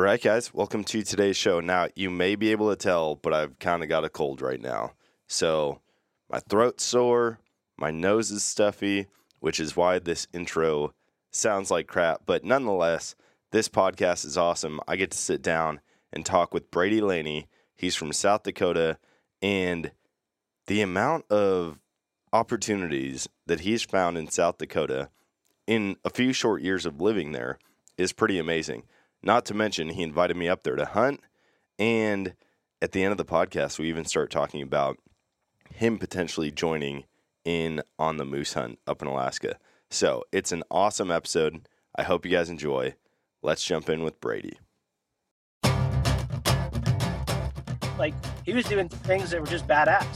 All right, guys, welcome to today's show. Now, you may be able to tell, but I've kind of got a cold right now. So, my throat's sore, my nose is stuffy, which is why this intro sounds like crap. But nonetheless, this podcast is awesome. I get to sit down and talk with Brady Lene. He's from South Dakota, and the amount of opportunities that he's found in South Dakota in a few short years of living there is pretty amazing. Not to mention, he invited me up there to hunt. And at the end of the podcast, we even start talking about him potentially joining in on the moose hunt up in Alaska. So it's an awesome episode. I hope you guys enjoy. Let's jump in with Brady. Like he was doing things that were just badass.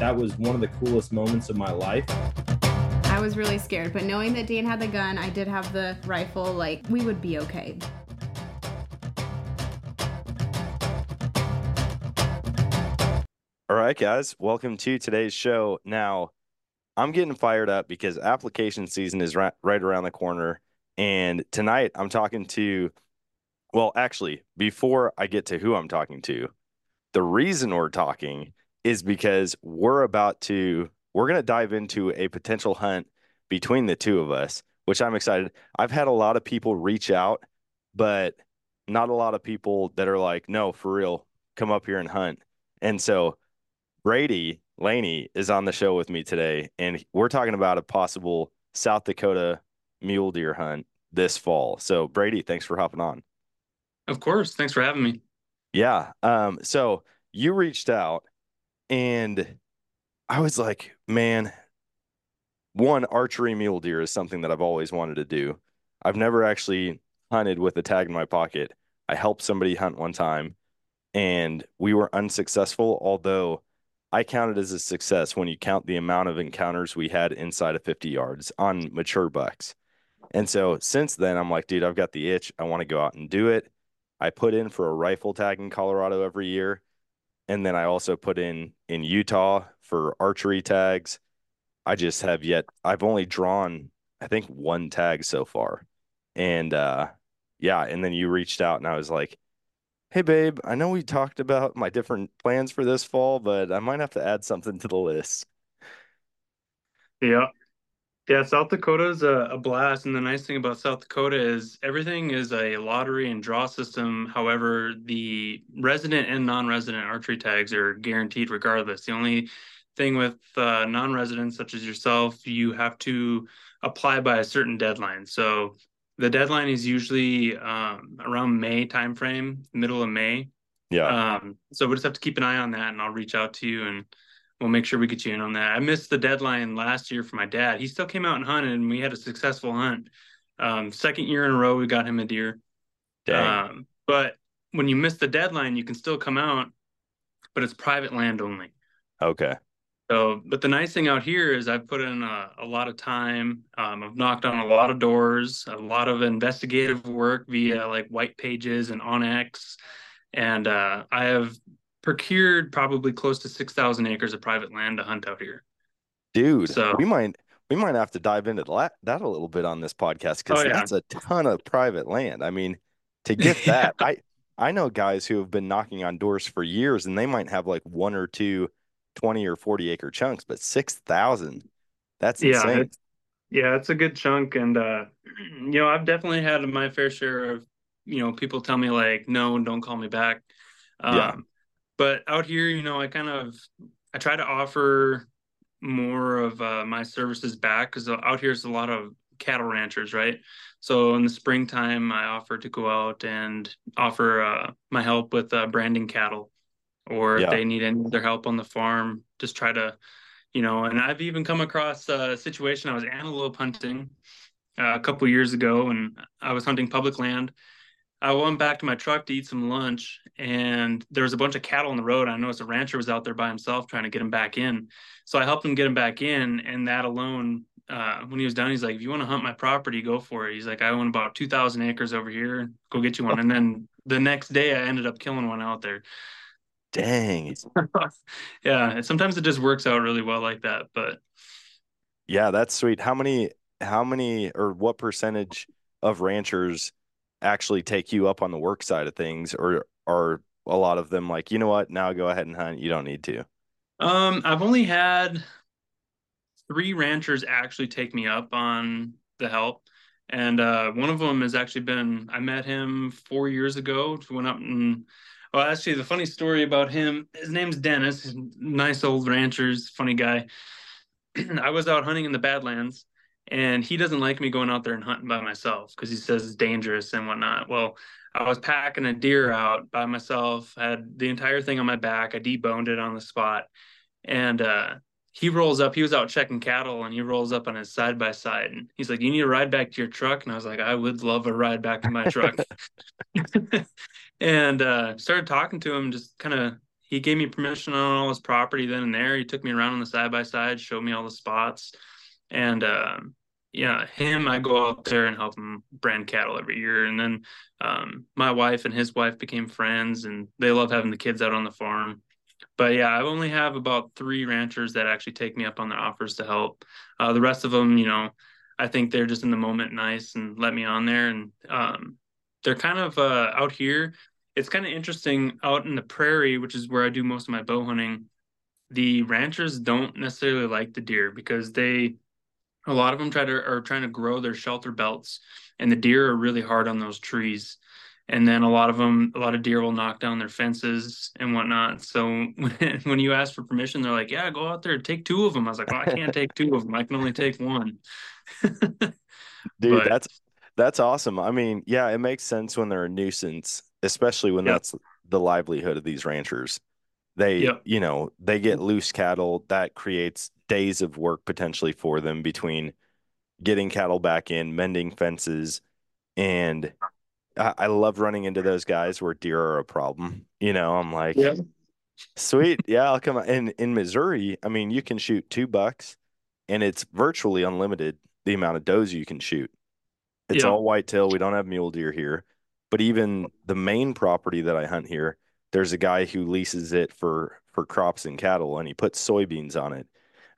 That was one of the coolest moments of my life. I was really scared, but knowing that Dan had the gun, I did have the rifle, like we would be okay. All right, guys, welcome to today's show. Now, I'm getting fired up because application season is right, right around the corner. And tonight I'm talking to, well, actually, before I get to who I'm talking to, the reason we're talking is because we're about to, we're going to dive into a potential hunt between the two of us, which I'm excited. I've had a lot of people reach out, but not a lot of people that are like, no, for real, come up here and hunt. And so Brady Lene is on the show with me today, and we're talking about a possible South Dakota mule deer hunt this fall. So, Brady, thanks for hopping on. Of course. Thanks for having me. Yeah. Um, so you reached out, and I was like, man, one, archery mule deer is something that I've always wanted to do. I've never actually hunted with a tag in my pocket. I helped somebody hunt one time, and we were unsuccessful, although I count it as a success when you count the amount of encounters we had inside of 50 yards on mature bucks. And so since then, I'm like, dude, I've got the itch. I want to go out and do it. I put in for a rifle tag in Colorado every year. And then I also put in in Utah for archery tags. I just have yet, I've only drawn, I think, one tag so far. And uh, yeah. And then you reached out and I was like, Hey, babe, I know we talked about my different plans for this fall, but I might have to add something to the list. Yeah. Yeah, South Dakota is a, a blast. And the nice thing about South Dakota is everything is a lottery and draw system. However, the resident and non resident archery tags are guaranteed regardless. The only thing with uh, non residents, such as yourself, you have to apply by a certain deadline. So the deadline is usually um, around May timeframe, middle of May. Yeah. Um, so we'll just have to keep an eye on that, and I'll reach out to you, and we'll make sure we get you in on that. I missed the deadline last year for my dad. He still came out and hunted, and we had a successful hunt. Um, second year in a row, we got him a deer. Um, but when you miss the deadline, you can still come out, but it's private land only. Okay. So, but the nice thing out here is I've put in a, a lot of time. Um, I've knocked on a lot of doors, a lot of investigative work via like white pages and onX, and uh, I have procured probably close to six thousand acres of private land to hunt out here. Dude, So- we might we might have to dive into that a little bit on this podcast because Oh, yeah. that's a ton of private land. I mean, to get that, I I know guys who have been knocking on doors for years and they might have like one or two 20 or 40 acre chunks, but 6,000, that's Yeah, insane. it's- Yeah, it's a good chunk, and uh, you know, I've definitely had my fair share of, you know, people tell me like, no, don't call me back. Um, Yeah. But out here, you know, I kind of, I try to offer more of uh, my services back because out here is a lot of cattle ranchers, right? So in the springtime, I offer to go out and offer uh, my help with uh, branding cattle, or if they need any other help on the farm, just try to you know and i've even come across a situation i was antelope hunting uh, a couple years ago and i was hunting public land i went back to my truck to eat some lunch and there was a bunch of cattle on the road i noticed a rancher was out there by himself trying to get him back in so i helped him get him back in and that alone uh, when he was done he's like if you want to hunt my property go for it he's like i own about 2000 acres over here go get you one and then the next day i ended up killing one out there Dang. yeah, and sometimes it just works out really well like that. But Yeah, that's sweet. How many, how many, or what percentage of ranchers actually take you up on the work side of things, or are a lot of them like, you know what, now go ahead and hunt. You don't need to. Um, I've only had three ranchers actually take me up on the help. And uh, one of them has actually been, I met him four years ago. Went up and, well, actually, the funny story about him, his name's Dennis, nice old rancher's funny guy. I was out hunting in the Badlands and he doesn't like me going out there and hunting by myself because he says it's dangerous and whatnot. Well, I was packing a deer out by myself, had the entire thing on my back. I deboned it on the spot. And uh, he rolls up. He was out checking cattle, and he rolls up on his side by side, and he's like, "You need a ride back to your truck." And I was like, "I would love a ride back to my truck." and uh, started talking to him, just kind of. He gave me permission on all his property then and there. He took me around on the side by side, showed me all the spots, and uh, yeah, him, I go out there and help him brand cattle every year. And then um, my wife and his wife became friends, and they love having the kids out on the farm but yeah, I only have about three ranchers that actually take me up on their offers to help. Uh, the rest of them, you know, I think they're just in the moment nice and let me on there. And um, they're kind of uh, out here. It's kind of interesting out in the prairie, which is where I do most of my bow hunting. The ranchers don't necessarily like the deer because they, a lot of them try to are trying to grow their shelter belts, and the deer are really hard on those trees. And then a lot of them a lot of deer will knock down their fences and whatnot. So when, when you ask for permission they're like yeah go out there take two of them i was like well, i can't take two of them i can only take one. Dude but, that's that's awesome. I mean yeah it makes sense when they're a nuisance especially when yep. that's the livelihood of these ranchers. They yep. you know they get loose cattle that creates days of work potentially for them between getting cattle back in mending fences and I, love running into those guys where deer are a problem. You know, I'm like, yeah. sweet, yeah, I'll come. In in Missouri, I mean, you can shoot two bucks, and it's virtually unlimited the amount of does you can shoot. It's yeah. all whitetail. We don't have mule deer here, but even the main property that I hunt here, there's a guy who leases it for for crops and cattle, and he puts soybeans on it,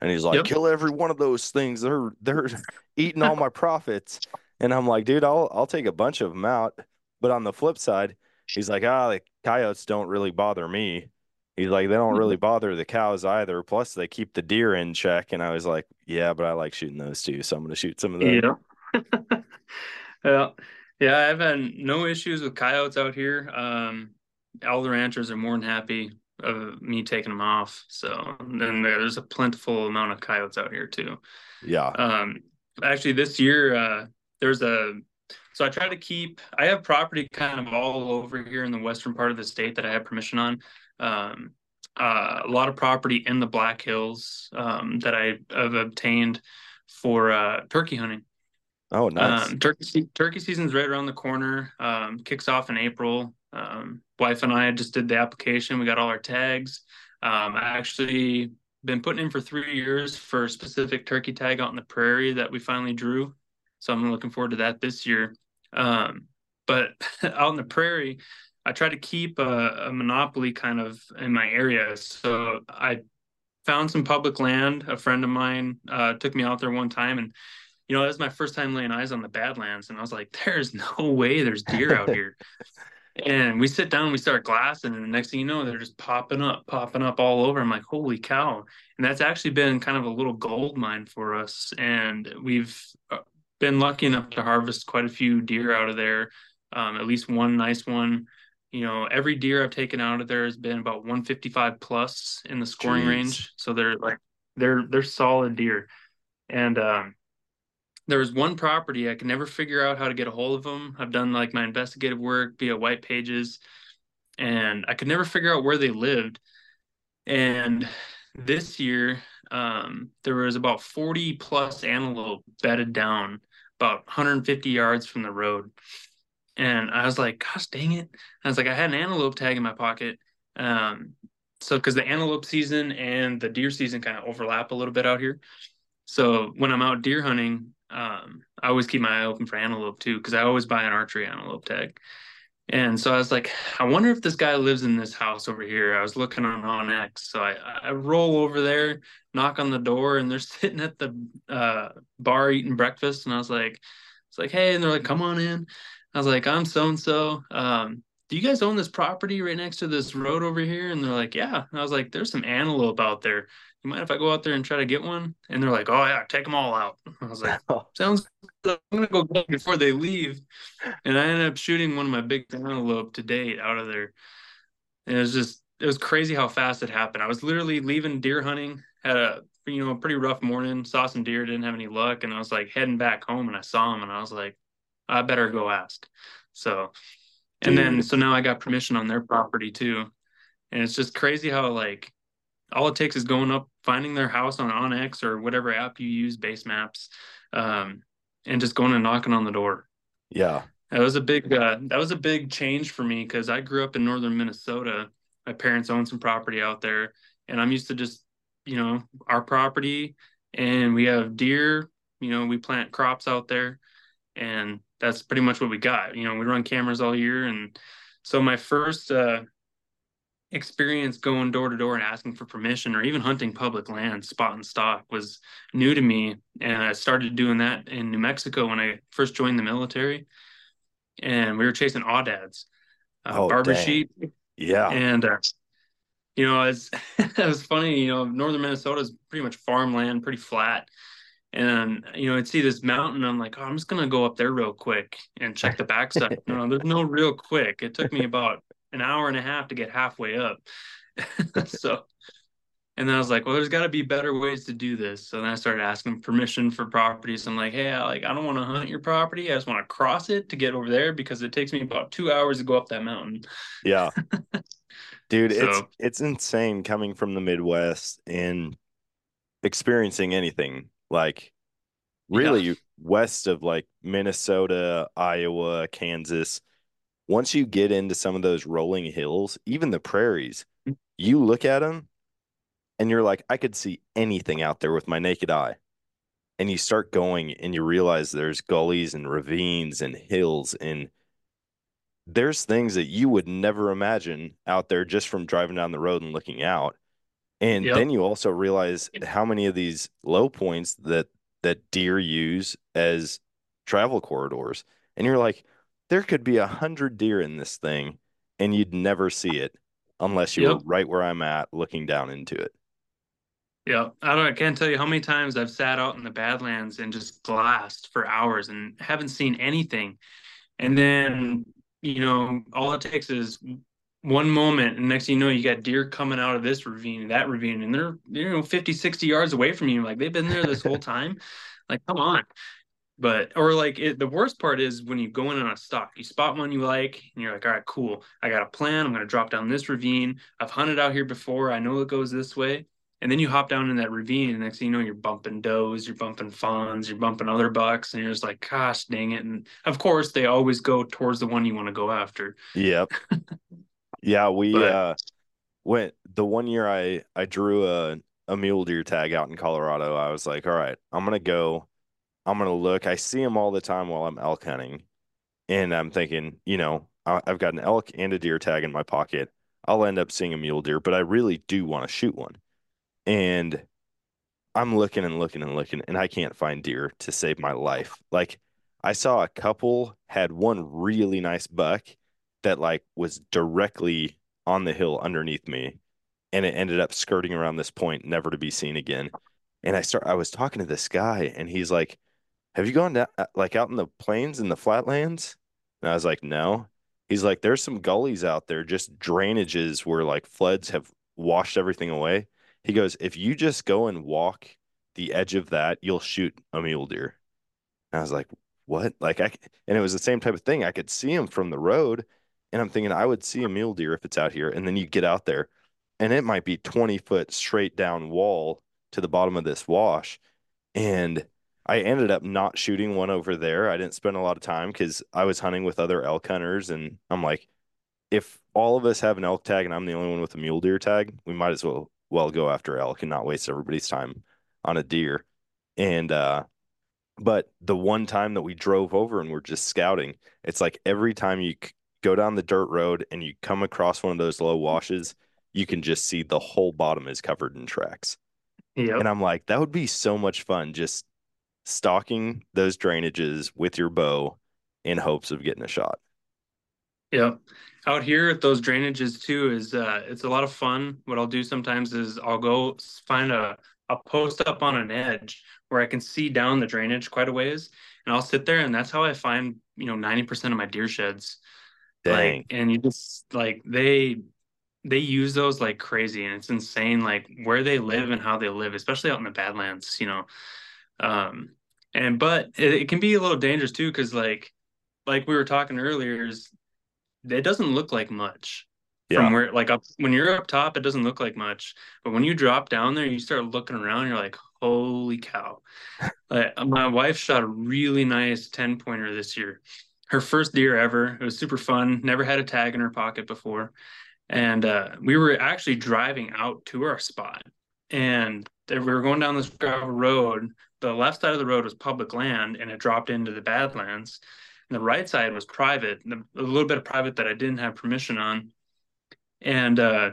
and he's like, yep. kill every one of those things. They're they're eating all my profits. And I'm like, dude, I'll I'll take a bunch of them out. But on the flip side, he's like, ah, the coyotes don't really bother me. He's like, they don't really mm-hmm. bother the cows either. Plus, they keep the deer in check. And I was like, yeah, but I like shooting those too, so I'm going to shoot some of them. Yeah. well, yeah, I've had no issues with coyotes out here. Um, all the ranchers are more than happy of me taking them off. So then there's a plentiful amount of coyotes out here too. Yeah. Um, actually, this year, uh, there's a so I try to keep I have property kind of all over here in the western part of the state that I have permission on. Um, uh, a lot of property in the Black Hills um, that I have obtained for uh, turkey hunting. Oh, nice. Um, turkey turkey season's right around the corner. Um, kicks off in April. Um, wife and I just did the application. We got all our tags. Um, I actually been putting in for three years for a specific turkey tag out in the prairie that we finally drew. So I'm looking forward to that this year. Um, but out in the prairie, I try to keep a, a, monopoly kind of in my area. So I found some public land. A friend of mine uh, took me out there one time, and you know that was my first time laying eyes on the Badlands, and I was like, "There's no way there's deer out here." And we sit down, we start glassing, and the next thing you know, they're just popping up, popping up all over. I'm like, "Holy cow!" And that's actually been kind of a little gold mine for us, and we've uh, been lucky enough to harvest quite a few deer out of there. Um, at least one nice one. You know, every deer I've taken out of there has been about 155 plus in the scoring Jeez. range. So they're like they're they're solid deer. And um, there was one property I could never figure out how to get a hold of them. I've done like my investigative work via white pages, and I could never figure out where they lived. And this year, um, there was about 40 plus antelope bedded down about 150 yards from the road. And I was like, gosh dang it. I was like, I had an antelope tag in my pocket. Um, so because the antelope season and the deer season kind of overlap a little bit out here. So when I'm out deer hunting, um, I always keep my eye open for antelope too, because I always buy an archery antelope tag. And so I was like, I wonder if this guy lives in this house over here. I was looking on onX. So I, I roll over there, knock on the door, and they're sitting at the uh, bar eating breakfast. And I was like, it's like, hey, and they're like, come on in. I was like, I'm so and so. Um, do you guys own this property right next to this road over here? And they're like, yeah. And I was like, there's some antelope out there. You mind if I go out there and try to get one? And they're like, oh yeah, take them all out. I was like, sounds good. I'm gonna go get 'em before they leave. And I ended up shooting one of my big antelope to date out of there. And it was just it was crazy how fast it happened. I was literally leaving deer hunting, had a you know a pretty rough morning, saw some deer, didn't have any luck, and I was like heading back home and I saw him and I was like, I better go ask. So and then so now I got permission on their property too. And it's just crazy how like all it takes is going up, finding their house on onX or whatever app you use, base maps, um, and just going and knocking on the door. Yeah. That was a big uh, that was a big change for me because I grew up in northern Minnesota. My parents own some property out there, and I'm used to just you know our property, and we have deer. You know, we plant crops out there, and that's pretty much what we got. You know, we run cameras all year, and so my first uh, experience going door to door and asking for permission, or even hunting public land, spot and stock, was new to me, and I started doing that in New Mexico when I first joined the military and we were chasing aoudads, uh, Oh, Barbary dang. sheep, Yeah. and uh, you know, it's it was funny. You know, northern Minnesota is pretty much farmland, pretty flat, and you know, I'd see this mountain. I'm like, oh, I'm just gonna go up there real quick and check the backside. no, there's no real quick. It took me about an hour and a half to get halfway up. so. And then I was like, well, there's got to be better ways to do this. So then I started asking permission for properties. I'm like, hey, I, like I don't want to hunt your property. I just want to cross it to get over there because it takes me about two hours to go up that mountain. Yeah. Dude, it's it's insane coming from the Midwest and experiencing anything like really west of like Minnesota, Iowa, Kansas. Once you get into some of those rolling hills, even the prairies, mm. you look at them and you're like, I could see anything out there with my naked eye. And you start going and you realize there's gullies and ravines and hills and there's things that you would never imagine out there just from driving down the road and looking out. And Yep. then you also realize how many of these low points that that deer use as travel corridors. And you're like, there could be a hundred deer in this thing, and you'd never see it unless you Yep. were right where I'm at looking down into it. Yeah, I don't. I can't tell you how many times I've sat out in the Badlands and just glassed for hours and haven't seen anything. And then, you know, all it takes is one moment, and next thing you know, you got deer coming out of this ravine, that ravine, and they're you know 50, 60 yards away from you. Like they've been there this whole time. Like, come on. But or like it, the worst part is when you go in on a stock you spot one you like, and you're like, all right, cool. I got a plan. I'm gonna drop down this ravine. I've hunted out here before. I know it goes this way. And then you hop down in that ravine, and next thing you know, you're bumping does, you're bumping fawns, you're bumping other bucks, and you're just like, gosh dang it. And of course, they always go towards the one you want to go after. Yep. Yeah, we But- uh went the one year I I drew a a mule deer tag out in Colorado. I was like, all right, I'm gonna go. I'm gonna look. I see them all the time while I'm elk hunting, and I'm thinking, you know, I- I've got an elk and a deer tag in my pocket. I'll end up seeing a mule deer, but I really do want to shoot one. And I'm looking and looking and looking, and I can't find deer to save my life. Like I saw a couple had one really nice buck that like was directly on the hill underneath me, and it ended up skirting around this point, never to be seen again. And I start I was talking to this guy, and he's like, "Have you gone down uh, like out in the plains and the flatlands?" And I was like, "No." He's like, "There's some gullies out there, just drainages where like floods have washed everything away." He goes, "If you just go and walk the edge of that, you'll shoot a mule deer." And I was like, "What?" Like I and it was the same type of thing. I could see him from the road, and I'm thinking I would see a mule deer if it's out here. And then you get out there, and it might be 20 foot straight down wall to the bottom of this wash. And I ended up not shooting one over there. I didn't spend a lot of time because I was hunting with other elk hunters, and I'm like, if all of us have an elk tag and I'm the only one with a mule deer tag, we might as well well go after elk and not waste everybody's time on a deer. And uh but the one time that we drove over and we're just scouting, it's like every time you go down the dirt road and you come across one of those low washes, you can just see the whole bottom is covered in tracks. Yep. And I'm like, that would be so much fun just stalking those drainages with your bow in hopes of getting a shot. Yeah. Out here at those drainages too is uh it's a lot of fun. What I'll do sometimes is I'll go find a I'll post up on an edge where I can see down the drainage quite a ways and I'll sit there and that's how I find, you know, 90% of my deer sheds. Dang. Like and you just like they they use those like crazy and it's insane like where they live and how they live, especially out in the Badlands, you know. Um and but it, it can be a little dangerous too because like like we were talking earlier is it doesn't look like much Yeah. from where like up when you're up top it doesn't look like much but when you drop down there you start looking around you're like holy cow like my wife shot a really nice 10 pointer this year her first deer ever. It was super fun. Never had a tag in her pocket before. And uh, we were actually driving out to our spot. And we were going down this gravel road. The left side of the road was public land and it dropped into the badlands. And the right side was private a little bit of private that i didn't have permission on. And uh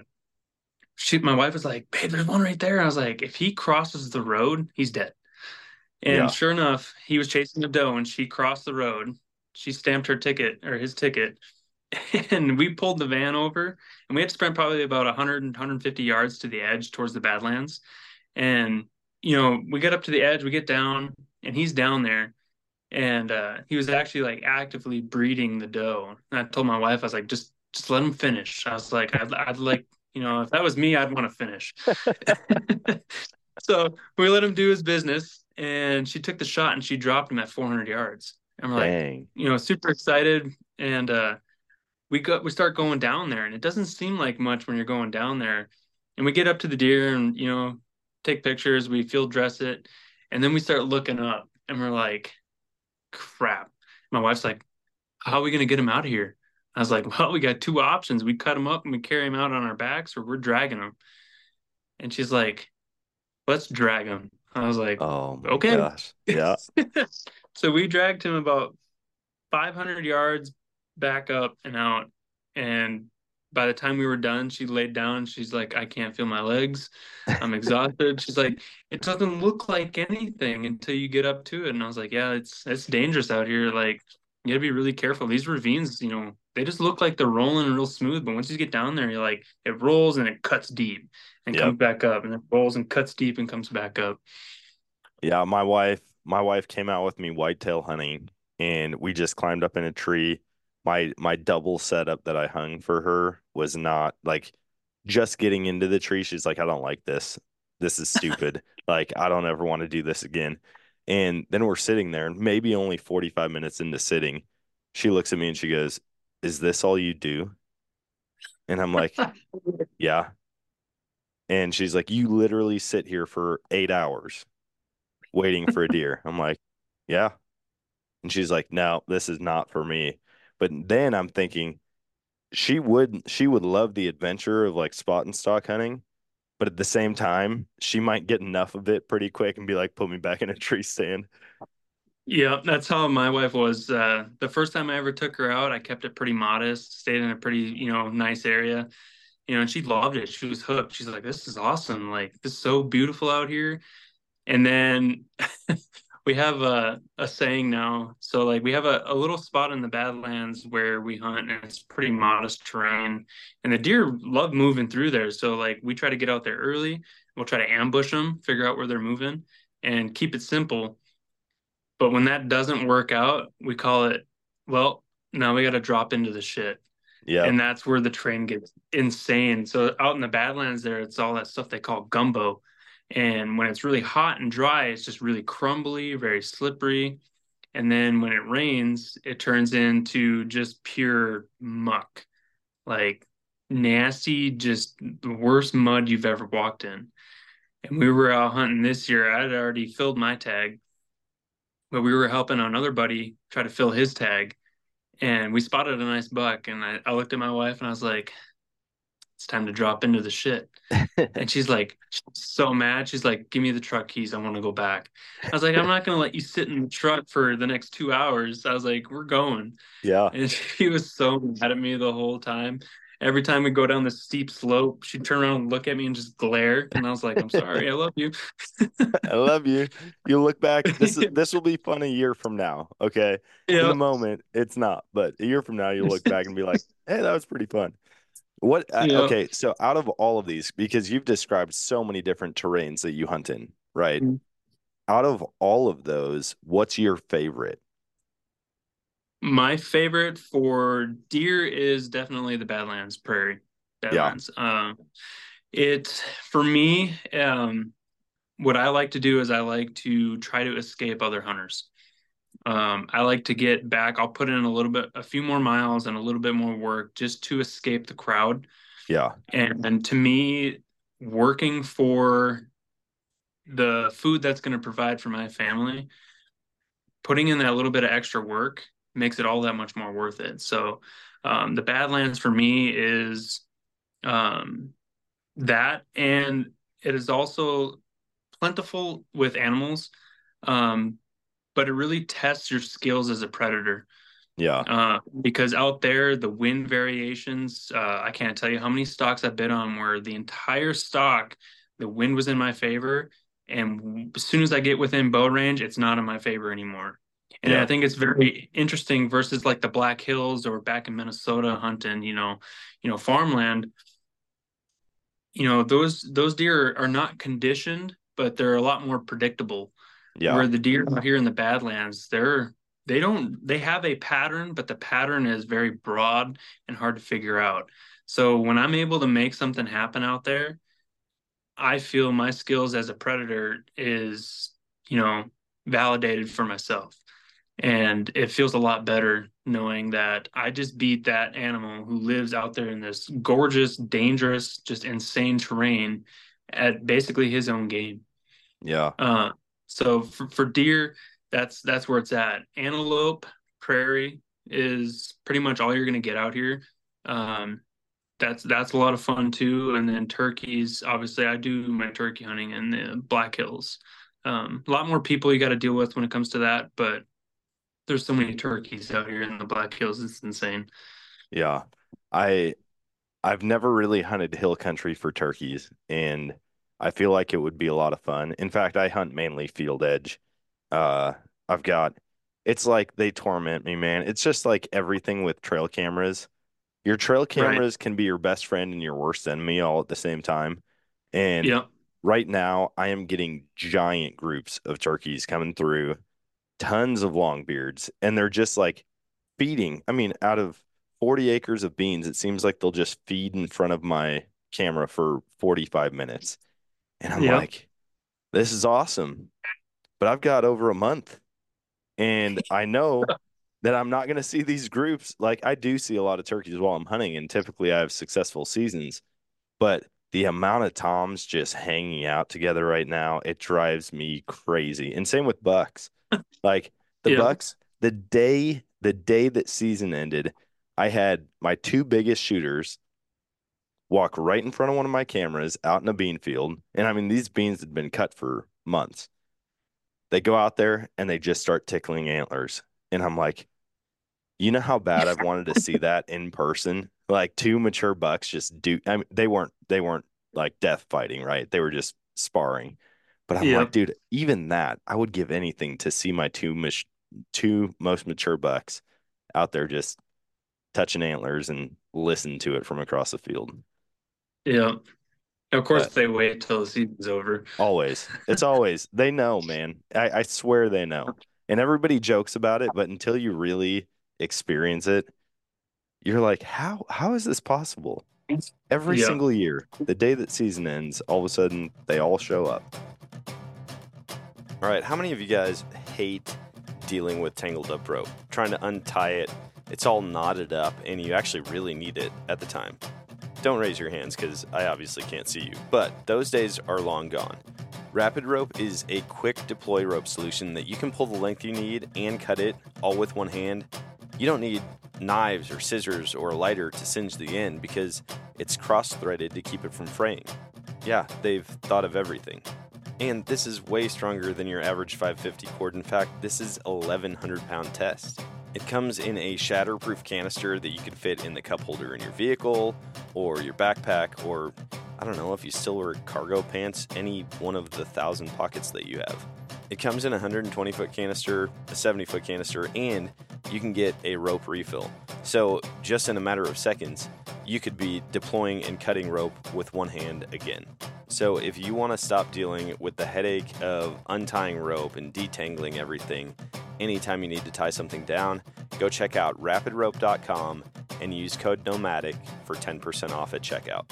she my wife was like babe there's one right there. I was like if he crosses the road he's dead. And Yeah. sure enough he was chasing the doe and she crossed the road she stamped her ticket or his ticket and we pulled the van over and we had to sprint probably about 100 150 yards to the edge towards the badlands. And you know we get up to the edge we get down and he's down there. And uh, he was actually like actively breeding the doe. And i told my wife i was like just just let him finish. I was like i'd, I'd like you know if that was me i'd want to finish. So we let him do his business and she took the shot and she dropped him at 400 yards and we're like you know super excited. And uh we go we start going down there and it doesn't seem like much when you're going down there. And we get up to the deer and you know take pictures we field dress it and then we start looking up and we're like crap. My wife's like how are we going to get him out of here? I was like well we got two options. We cut him up and we carry him out on our backs or we're dragging him. And she's like let's drag him. I was like Oh Okay. gosh. Yeah. so we dragged him about 500 yards back up and out. And by the time we were done, she laid down. She's like, I can't feel my legs. I'm exhausted. She's like, it doesn't look like anything until you get up to it. And I was like, yeah, it's it's dangerous out here. Like, you gotta be really careful. These ravines, you know, they just look like they're rolling real smooth, but once you get down there, you're like, it rolls and it cuts deep and Yep. comes back up, and it rolls and cuts deep and comes back up. Yeah, my wife, my wife came out with me whitetail hunting and we just climbed up in a tree. My my double setup that I hung for her was not like just getting into the tree. She's like, I don't like this. This is stupid. Like, I don't ever want to do this again. And then we're sitting there, and maybe only 45 minutes into sitting, she looks at me and she goes, Is this all you do? And I'm like, Yeah. And she's like, You literally sit here for eight hours waiting for a deer. I'm like, Yeah. And she's like, No, this is not for me. But then I'm thinking she would she would love the adventure of like spot and stock hunting, but at the same time, she might get enough of it pretty quick and be like, put me back in a tree stand. Yeah, that's how my wife was. Uh, the first time I ever took her out, I kept it pretty modest, stayed in a pretty, you know, nice area, you know, and she loved it. She was hooked. She's like, this is awesome. Like, this is so beautiful out here. And then we have a, a saying now. So, like, we have a, a little spot in the Badlands where we hunt, and it's pretty modest terrain. And the deer love moving through there. So, like, we try to get out there early. We'll try to ambush them, figure out where they're moving, and keep it simple. But when that doesn't work out, we call it, well, now we got to drop into the shit. Yeah. And that's where the train gets insane. So out in the Badlands there, it's all that stuff they call gumbo. And when it's really hot and dry, it's just really crumbly, very slippery. And then when it rains, it turns into just pure muck. Like nasty, just the worst mud you've ever walked in. And we were out hunting this year. I had already filled my tag, but we were helping another buddy try to fill his tag. And we spotted a nice buck. And I, I looked at my wife and I was like, it's time to drop into the shit. and she's like, she's so mad. She's like, give me the truck keys. I want to go back. I was like, I'm not going to let you sit in the truck for the next two hours. I was like, we're going. Yeah. And she was so mad at me the whole time. every time we go down the steep slope, she'd turn around and look at me and just glare. And I was like, I'm sorry, I love you. I love you. You look back. This is this will be fun a year from now. Okay. In Yeah. the moment, it's not, but a year from now, you look back and be like, "Hey, that was pretty fun." What? uh, Yeah. Okay, so out of all of these, because you've described so many different terrains that you hunt in, right? Mhm. Out of all of those, what's your favorite? My favorite for deer is definitely the Badlands Prairie. Badlands. Um, it for me, um, what I like to do is I like to try to escape other hunters. Um, I like to get back. I'll put in a little bit, a few more miles and a little bit more work just to escape the crowd. Yeah, And, and to me, working for the food that's going to provide for my family, putting in that little bit of extra work makes it all that much more worth it. So, um, the Badlands for me is um, that, and it is also plentiful with animals, um, but it really tests your skills as a predator. yeah, Uh, because out there, the wind variations, uh, I can't tell you how many stocks I've been on where the entire stock, the wind was in my favor. And as soon as I get within bow range, it's not in my favor anymore. And Yeah. I think it's very interesting versus like the Black Hills or back in Minnesota hunting, you know, you know, farmland. You know, those those deer are not conditioned, but they're a lot more predictable yeah, where the deer out here in the badlands they're they don't they have a pattern but the pattern is very broad and hard to figure out. So when i'm able to make something happen out there i feel my skills as a predator is you know validated for myself. And it feels a lot better knowing that i just beat that animal who lives out there in this gorgeous dangerous just insane terrain at basically his own game. Yeah, uh, so for, for deer, that's that's where it's at. Antelope, prairie is pretty much all you're gonna get out here. Um, that's that's a lot of fun too. And then turkeys, obviously, I do my turkey hunting in the Black Hills. Um, a lot more people you got to deal with when it comes to that, but there's so many turkeys out here in the Black Hills. It's insane. yeah. I I've never really hunted hill country for turkeys, and I feel like it would be a lot of fun. In fact, I hunt mainly field edge. Uh, I've got it's like they torment me, man. It's just like everything with trail cameras. Your trail cameras can be your best friend and your worst enemy all at the same time. And Yeah, right now, I am getting giant groups of turkeys coming through, tons of longbeards, and they're just like feeding. I mean, out of 40 acres of beans, it seems like they'll just feed in front of my camera for 45 minutes. And I'm Yeah. like, this is awesome. But I've got over a month, and I know that I'm not going to see these groups. Like, I do see a lot of turkeys while I'm hunting, and typically I have successful seasons. But the amount of toms just hanging out together right now, it drives me crazy. And same with bucks. Like the Yeah. bucks, the day the day that season ended, I had my two biggest shooters walk right in front of one of my cameras out in a bean field. And I mean, these beans had been cut for months. They go out there and they just start tickling antlers. And I'm like, you know how bad I've wanted to see that in person? Like two mature bucks just do I mean they weren't they weren't like death fighting, right? They were just sparring. But I'm Yeah. like, dude, even that, I would give anything to see my two mach- two most mature bucks out there just touching antlers and listen to it from across the field. Yeah. Of course, But- they wait till the season's over. Always. It's always they know, man. I, I swear they know. And everybody jokes about it, but until you really experience it, you're like, how how is this possible? Every Yeah. single year, the day that season ends, all of a sudden they all show up. All right, how many of you guys hate dealing with tangled up rope? Trying to untie it, it's all knotted up, and you actually really need it at the time. Don't raise your hands because I obviously can't see you, but those days are long gone. Rapid Rope is a quick deploy rope solution that you can pull the length you need and cut it all with one hand. You don't need knives or scissors or a lighter to singe the end because it's cross threaded to keep it from fraying. Yeah, they've thought of everything. And this is way stronger than your average 550 cord. In fact, this is 1100 pound test. It comes in a shatterproof canister that you can fit in the cup holder in your vehicle or your backpack, or I don't know if you still wear cargo pants, any one of the thousand pockets that you have. It comes in a 120 foot canister, a 70 foot canister, and you can get a rope refill. So, just in a matter of seconds, you could be deploying and cutting rope with one hand again. So, if you want to stop dealing with the headache of untying rope and detangling everything anytime you need to tie something down, go check out rapidrope.com and use code NOMADIC for 10% off at checkout.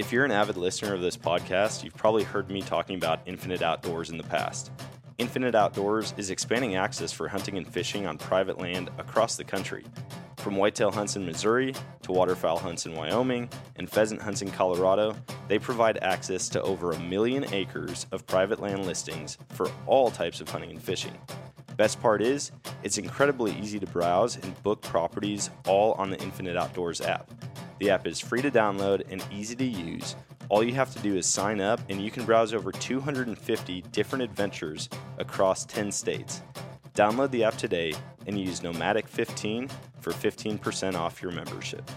If you're an avid listener of this podcast, you've probably heard me talking about Infinite Outdoors in the past. Infinite Outdoors is expanding access for hunting and fishing on private land across the country. From whitetail hunts in Missouri to waterfowl hunts in Wyoming and pheasant hunts in Colorado, they provide access to over a million acres of private land listings for all types of hunting and fishing. Best part is, it's incredibly easy to browse and book properties all on the Infinite Outdoors app. The app is free to download and easy to use. All you have to do is sign up, and you can browse over 250 different adventures across 10 states. Download the app today and use Nomadic15 for 15% off your membership.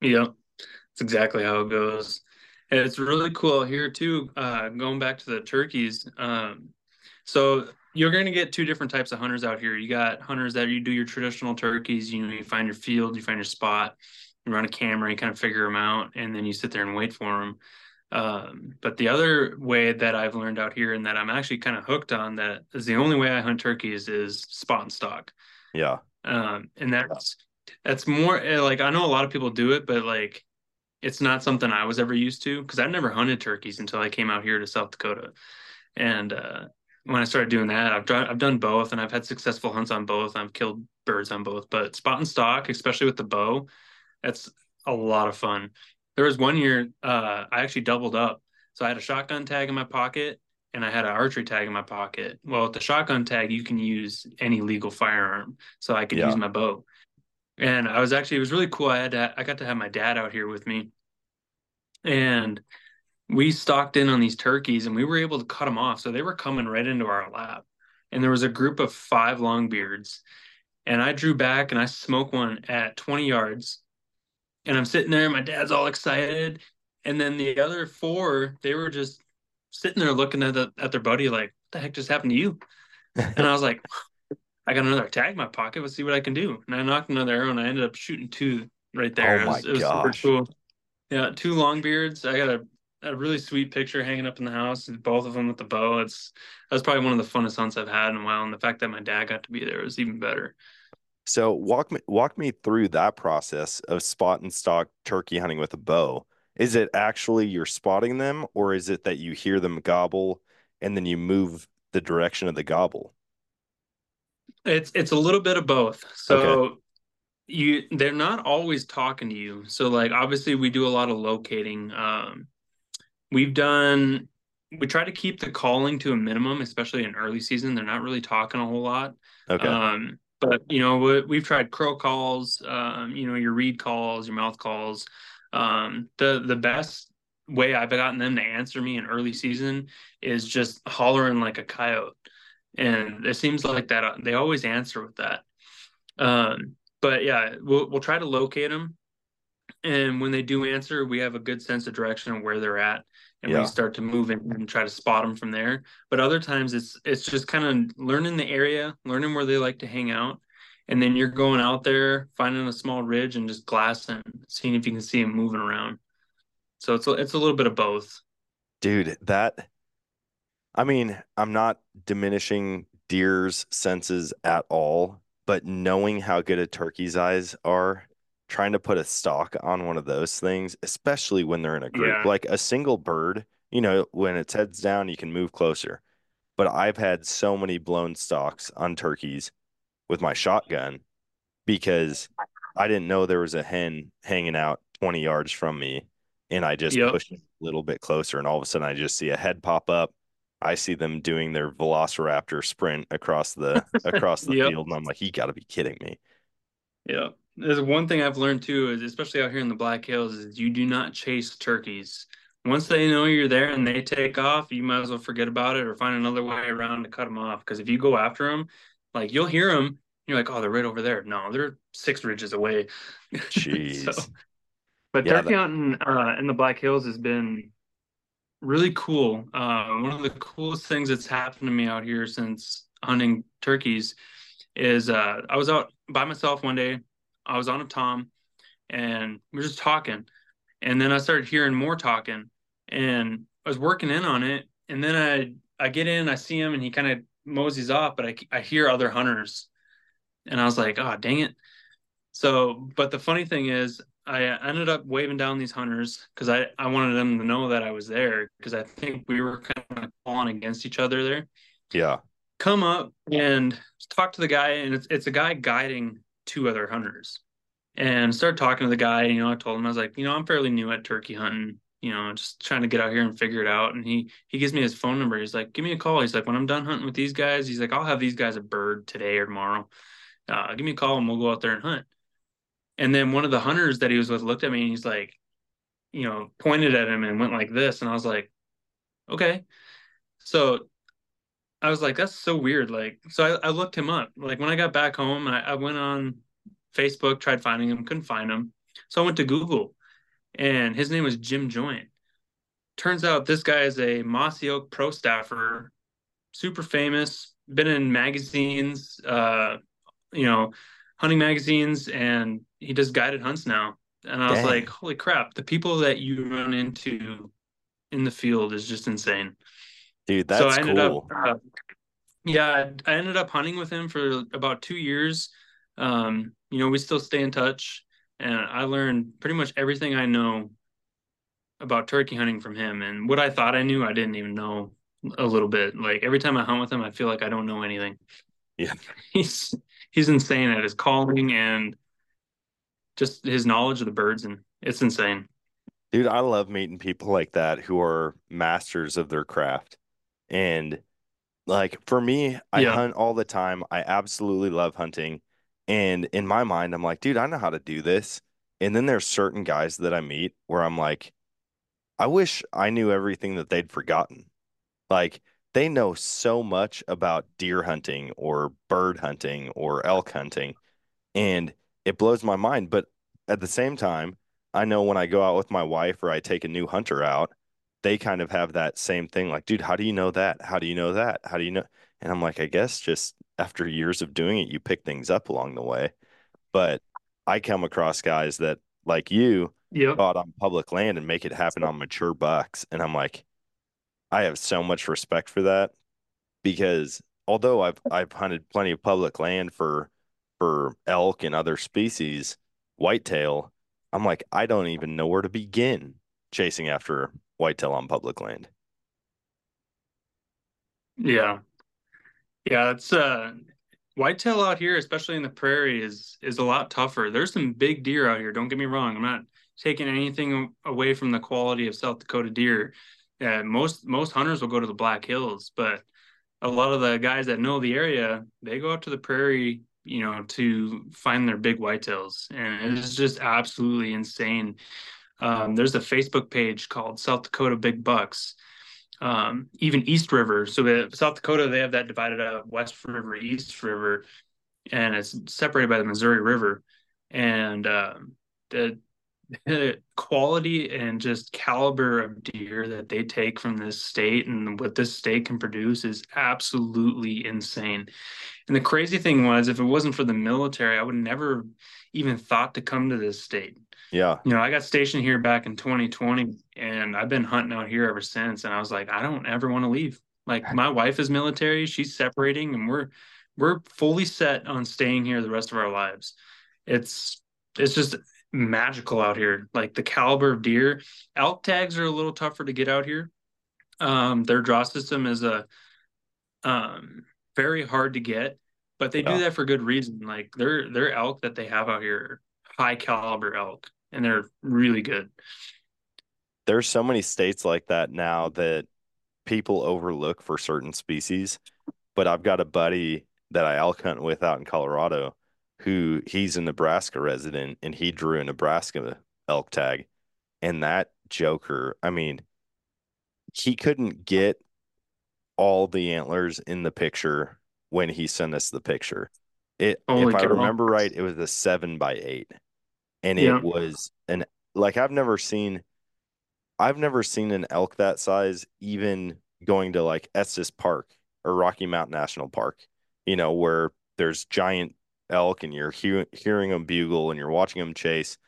Yeah, that's exactly how it goes. It's really cool here too. Uh, going back to the turkeys, um, so you're going to get two different types of hunters out here. You got hunters that you do your traditional turkeys. You know, you find your field, you find your spot, you run a camera, you kind of figure them out, and then you sit there and wait for them. Um, but the other way that I've learned out here and that I'm actually kind of hooked on that is the only way I hunt turkeys is spot and stock. Yeah. Um, and that's that's more eh, like I know a lot of people do it, but like it's not something I was ever used to because I've never hunted turkeys until I came out here to South Dakota. And uh, when I started doing that, I've done I've done both, and I've had successful hunts on both. I've killed birds on both, but spot and stock, especially with the bow, that's a lot of fun. There was one year uh, I actually doubled up, so I had a shotgun tag in my pocket and I had an archery tag in my pocket. Well, with the shotgun tag, you can use any legal firearm, so I could yeah. use my bow. And I was actually it was really cool. I had to, I got to have my dad out here with me, and we stocked in on these turkeys and we were able to cut them off. So they were coming right into our lap. And there was a group of five longbeards. And I drew back and I smoked one at 20 yards. And I'm sitting there, my dad's all excited. And then the other four, they were just sitting there looking at the, at their buddy like, what the heck just happened to you? and I was like, I got another tag in my pocket. Let's see what I can do. And I nocked another arrow and I ended up shooting two right there. Oh my it was, it was gosh. super cool. Yeah, two long beards. I got a a really sweet picture hanging up in the house. Both of them with the bow. It's that's probably one of the funnest hunts I've had in a while, and the fact that my dad got to be there was even better. So walk me walk me through that process of spot and stock turkey hunting with a bow. Is it actually you're spotting them, or is it that you hear them gobble and then you move the direction of the gobble? It's it's a little bit of both. So okay. you they're not always talking to you. So like obviously we do a lot of locating. Um, We've done we try to keep the calling to a minimum, especially in early season. They're not really talking a whole lot. Okay. Um, but you know, we've tried crow calls, um, you know, your read calls, your mouth calls. Um, the the best way I've gotten them to answer me in early season is just hollering like a coyote, and it seems like that uh, they always answer with that. Um, but yeah, we'll we'll try to locate them, and when they do answer, we have a good sense of direction of where they're at and yeah. we start to move in and try to spot them from there. But other times it's it's just kind of learning the area, learning where they like to hang out, and then you're going out there finding a small ridge and just glassing, seeing if you can see them moving around. So it's a, it's a little bit of both. Dude, that I mean, I'm not diminishing deer's senses at all, but knowing how good a turkey's eyes are trying to put a stock on one of those things, especially when they're in a group. Yeah. Like a single bird, you know, when its heads down, you can move closer. But I've had so many blown stalks on turkeys with my shotgun because I didn't know there was a hen hanging out 20 yards from me. And I just yep. pushed a little bit closer, and all of a sudden I just see a head pop up. I see them doing their velociraptor sprint across the across the yep. field, and I'm like, "You got to be kidding me!" Yeah, there's one thing I've learned too is especially out here in the Black Hills is you do not chase turkeys once they know you're there and they take off, you might as well forget about it or find another way around to cut them off. Because if you go after them, like you'll hear them, you're like, oh, they're right over there. No, they're six ridges away. Jeez. so, but Yeah, turkey hunting uh, in the Black Hills has been really cool. Uh, one of the coolest things that's happened to me out here since hunting turkeys is uh, I was out by myself one day. I was on a tom, and we were just talking, and then I started hearing more talking, and I was working in on it, and then I I get in, I see him, and he kind of moseys off, but I I hear other hunters, and I was like, oh dang it. So, but the funny thing is, I ended up waving down these hunters because I, I wanted them to know that I was there because I think we were kind of falling against each other there. Yeah. Come up and talk to the guy, and it's it's a guy guiding two other hunters. And start talking to the guy. You know, I told him I was like, you know, I'm fairly new at turkey hunting. You know, just trying to get out here and figure it out. And he he gives me his phone number. He's like, give me a call. He's like, when I'm done hunting with these guys, he's like, I'll have these guys a bird today or tomorrow. Uh, give me a call and we'll go out there and hunt. And then one of the hunters that he was with looked at me and he's like, you know, pointed at him and went like this. And I was like, okay. So I was like, that's so weird. Like, so I, I looked him up. Like when I got back home, I, I went on Facebook, tried finding him, couldn't find him. So I went to Google and his name was Jim Joint. Turns out this guy is a Mossy Oak pro staffer, super famous, been in magazines, uh, you know, hunting magazines, and he does guided hunts now. And I was like, holy crap, the people that you run into in the field is just insane. Dude, so that's I ended cool. up, uh, yeah, I ended up hunting with him for about two years. Um, you know, we still stay in touch, and I learned pretty much everything I know about turkey hunting from him. And what I thought I knew, I didn't even know a little bit. Like every time I hunt with him, I feel like I don't know anything. Yeah. he's he's insane at his calling and just his knowledge of the birds, and it's insane. Dude, I love meeting people like that who are masters of their craft. And like for me, I Yeah. hunt all the time. I absolutely love hunting. And in my mind, I'm like, dude, I know how to do this. And then there's certain guys that I meet where I'm like, I wish I knew everything that they'd forgotten. Like they know so much about deer hunting or bird hunting or elk hunting. And it blows my mind. But at the same time, I know when I go out with my wife or I take a new hunter out, they kind of have that same thing like, dude, how do you know that? How do you know that? How do you know? And I'm like, I guess just after years of doing it, you pick things up along the way. But I come across guys that, like you, Yep. out on public land and make it happen on mature bucks. And I'm like, I have so much respect for that because although I've I've hunted plenty of public land for for elk and other species, whitetail, I'm like, I don't even know where to begin chasing after whitetail on public land. Yeah. Yeah, it's uh whitetail out here, especially in the prairie, is is a lot tougher. There's some big deer out here. Don't get me wrong. I'm not taking anything away from the quality of South Dakota deer. Most most hunters will go to the Black Hills, but a lot of the guys that know the area, they go out to the prairie, you know, to find their big whitetails, and it's just absolutely insane. Um, there's a Facebook page called South Dakota Big Bucks um, even East River. So South Dakota, they have that divided up West River, East River, and it's separated by the Missouri River. And the, the quality and just caliber of deer that they take from this state and what this state can produce is absolutely insane. And the crazy thing was, if it wasn't for the military, I would never even thought to come to this state Yeah. you know, I got stationed here back in 2020 and I've been hunting out here ever since. And I was like, I don't ever want to leave. Like my wife is military, she's separating and we're we're fully set on staying here the rest of our lives. It's it's just magical out here. Like the caliber of deer. Elk tags are a little tougher to get out here. Um, their draw system is a um very hard to get, but they Yeah. do that for good reason. Like their their elk that they have out here, high caliber elk, and they're really good. There's so many states like that now that people overlook for certain species. But I've got a buddy that I elk hunt with out in Colorado who he's a Nebraska resident and he drew a Nebraska elk tag. And that joker, I mean, he couldn't get all the antlers in the picture when he sent us the picture. It, Holy if I remember right, it was a seven by eight, and Yeah. it was an like I've never seen, I've never seen an elk that size even going to like Estes Park or Rocky Mountain National Park, you know, where there's giant elk and you're he- hearing them bugle and you're watching them chase.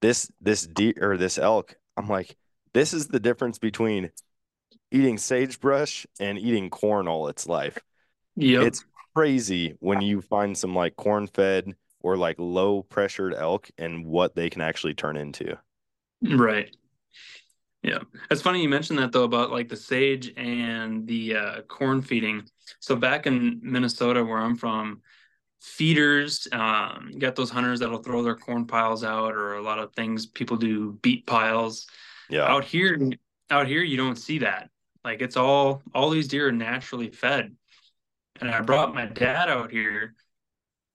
This this deer or this elk, I'm like, this is the difference between eating sagebrush and eating corn all its life. yeah It's crazy when you find some like corn fed or like low pressured elk and what they can actually turn into. Right. Yeah. It's funny you mentioned that though about like the sage and the uh, corn feeding. So back in Minnesota where I'm from, feeders, um, you got those hunters that'll throw their corn piles out or a lot of things people do beet piles. Yeah. Out here out here you don't see that. Like it's all all these deer are naturally fed. And I brought my dad out here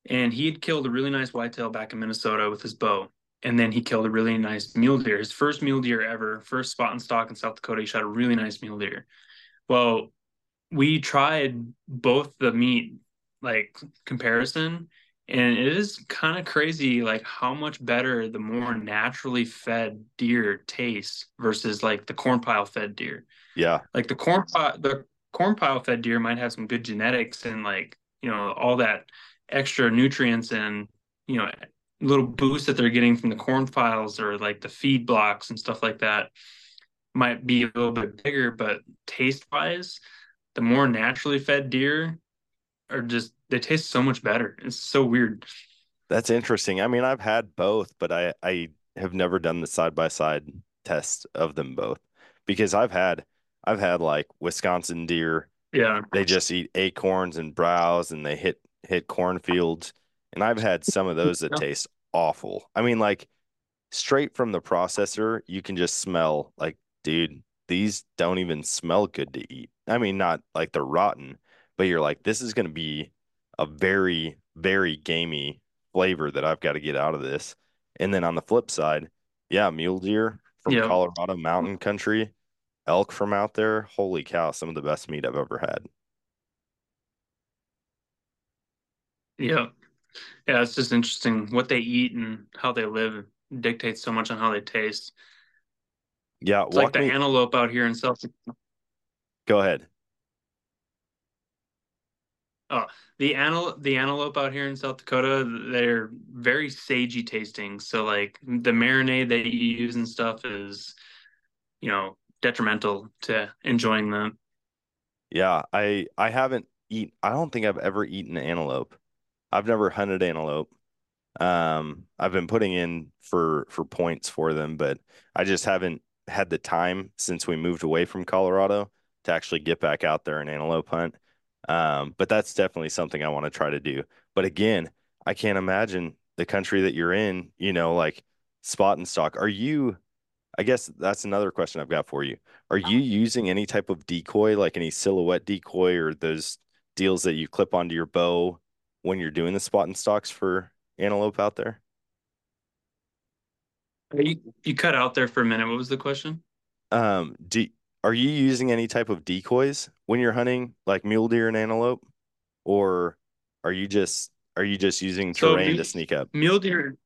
and he had killed a really nice whitetail back in Minnesota with his bow and then he killed a really nice mule deer. His first mule deer ever, first spot and stock in South Dakota. He shot a really nice mule deer. Well, we tried both the meat like comparison, and it is kind of crazy like how much better the more naturally fed deer tastes versus like the corn pile fed deer. Yeah. Like the corn pile, the corn pile fed deer might have some good genetics and like you know all that extra nutrients and you know little boost that they're getting from the corn piles or like the feed blocks and stuff like that might be a little bit bigger, but taste wise, the more naturally fed deer are just they taste so much better. It's so weird. That's interesting. I mean, I've had both, but I I have never done the side by side test of them both because I've had I've had like Wisconsin deer. Yeah. They just eat acorns and browse and they hit hit cornfields. And I've had some of those that Yeah. taste awful. I mean, like straight from the processor, you can just smell like, dude, these don't even smell good to eat. I mean, not like they're rotten, but you're like, this is going to be a very, very gamey flavor that I've got to get out of this. And then on the flip side, yeah, mule deer from Yeah. Colorado mountain country, elk from out there. Holy cow, some of the best meat I've ever had. Yeah. Yeah, it's just interesting what they eat and how they live dictates so much on how they taste. Yeah, It's like the me. antelope out here in South Go ahead. The antelope the antelope out here in South Dakota, they're very sagey tasting. So like the marinade that you use and stuff is, you know, detrimental to enjoying them. Yeah, I I haven't eat. I don't think I've ever eaten antelope. I've never hunted antelope. Um, I've been putting in for for points for them, but I just haven't had the time since we moved away from Colorado to actually get back out there and antelope hunt. Um, but that's definitely something I want to try to do. But again, I can't imagine the country that you're in, you know, like spot and stock. Are you, I guess that's another question I've got for you. Are you using any type of decoy, like any silhouette decoy or those deals that you clip onto your bow when you're doing the spot and stocks for antelope out there? You, you cut out there for a minute. What was the question? Um, do are you using any type of decoys when you're hunting like mule deer and antelope, or are you just are you just using So terrain me- to sneak up? Mule deer.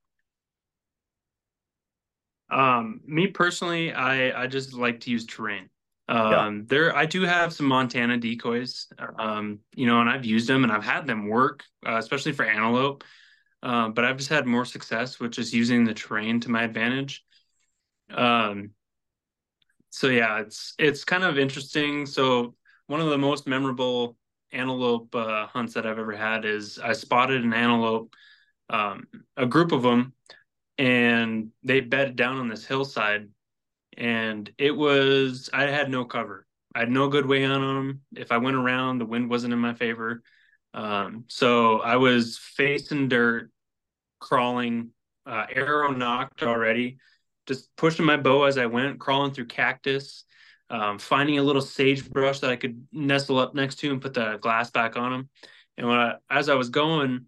Um, me personally, I I just like to use terrain. Um, there I do have some Montana decoys. Um, you know, and I've used them and I've had them work, uh, especially for antelope. Um, but I've just had more success with just using the terrain to my advantage. Um, so yeah, it's it's kind of interesting. So one of the most memorable antelope uh, hunts that I've ever had is I spotted an antelope, um, a group of them, and they bedded down on this hillside, and it was I had no cover. I had no good way on them. If I went around, the wind wasn't in my favor. Um, so I was facing dirt, crawling, uh, arrow nocked already, just pushing my bow as I went, crawling through cactus, um, finding a little sagebrush that I could nestle up next to and put the glass back on him. And when I, as I was going,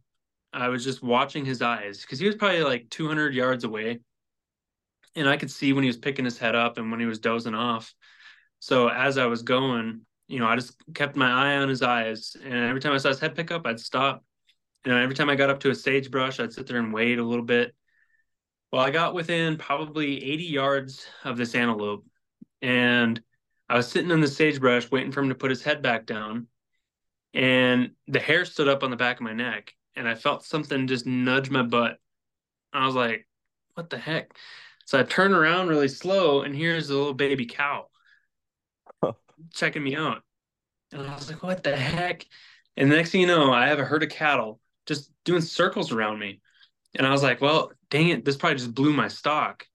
I was just watching his eyes because he was probably like 200 yards away, and I could see when he was picking his head up and when he was dozing off. So as I was going, you know, I just kept my eye on his eyes, and every time I saw his head pick up, I'd stop. And every time I got up to a sagebrush, I'd sit there and wait a little bit. Well, I got within probably 80 yards of this antelope, and I was sitting in the sagebrush waiting for him to put his head back down, and the hair stood up on the back of my neck, and I felt something just nudge my butt. I was like, "What the heck?" So I turn around really slow, and here's a little baby cow checking me out. And I was like, what the heck? And the next thing you know, I have a herd of cattle just doing circles around me. And I was like, well, dang it, this probably just blew my stock.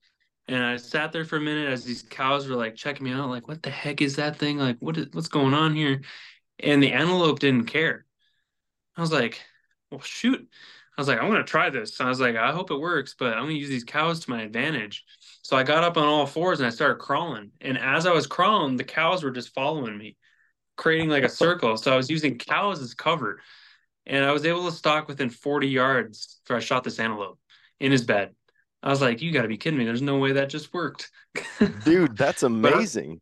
And I sat there for a minute as these cows were like checking me out, like, what the heck is that thing? Like, what is what's going on here? And the antelope didn't care. I was like, well, shoot. I was like, I'm gonna try this. I was like, I hope it works, but I'm gonna use these cows to my advantage. So I got up on all fours and I started crawling. And as I was crawling, the cows were just following me, creating like a circle. So I was using cows as cover. And I was able to stalk within 40 yards after I shot this antelope in his bed. I was like, you got to be kidding me. There's no way that just worked. Dude, that's amazing.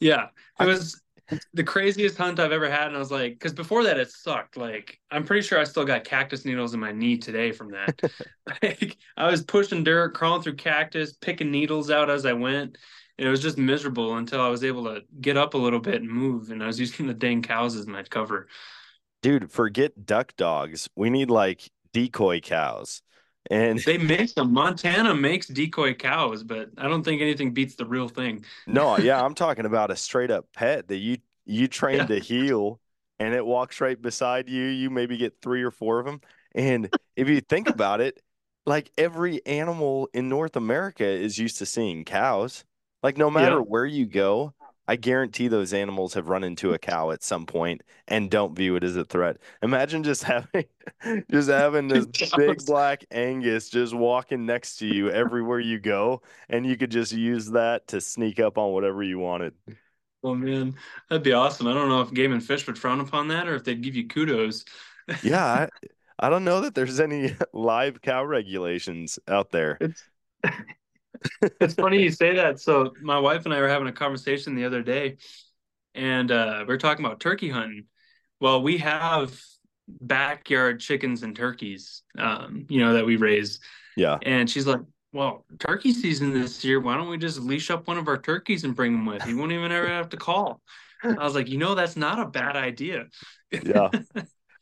yeah. It was the craziest hunt I've ever had. And I was like, because before that, it sucked. Like, I'm pretty sure I still got cactus needles in my knee today from that. like, I was pushing dirt, crawling through cactus, picking needles out as I went. And it was just miserable until I was able to get up a little bit and move. And I was using the dang cows as my cover. Dude, forget duck dogs. We need like decoy cows. And they make them. Montana makes decoy cows, but I don't think anything beats the real thing. no, yeah, I'm talking about a straight up pet that you you train Yeah. to heel and it walks right beside you. You maybe get three or four of them. And if you think about it, like every animal in North America is used to seeing cows. Like no matter Yeah. where you go, I guarantee those animals have run into a cow at some point and don't view it as a threat. Imagine just having just having this big black Angus just walking next to you everywhere you go, and you could just use that to sneak up on whatever you wanted. Oh man, that'd be awesome. I don't know if Game and Fish would frown upon that or if they'd give you kudos. Yeah, I, I don't know that there's any live cow regulations out there. It's it's funny you say that. So my wife and I were having a conversation the other day, and uh, we are talking about turkey hunting. Well, we have backyard chickens and turkeys, um, you know, that we raise. Yeah. And she's like, "Well, turkey season this year. Why don't we just leash up one of our turkeys and bring them with? You won't even ever have to call." I was like, "You know, that's not a bad idea." Yeah.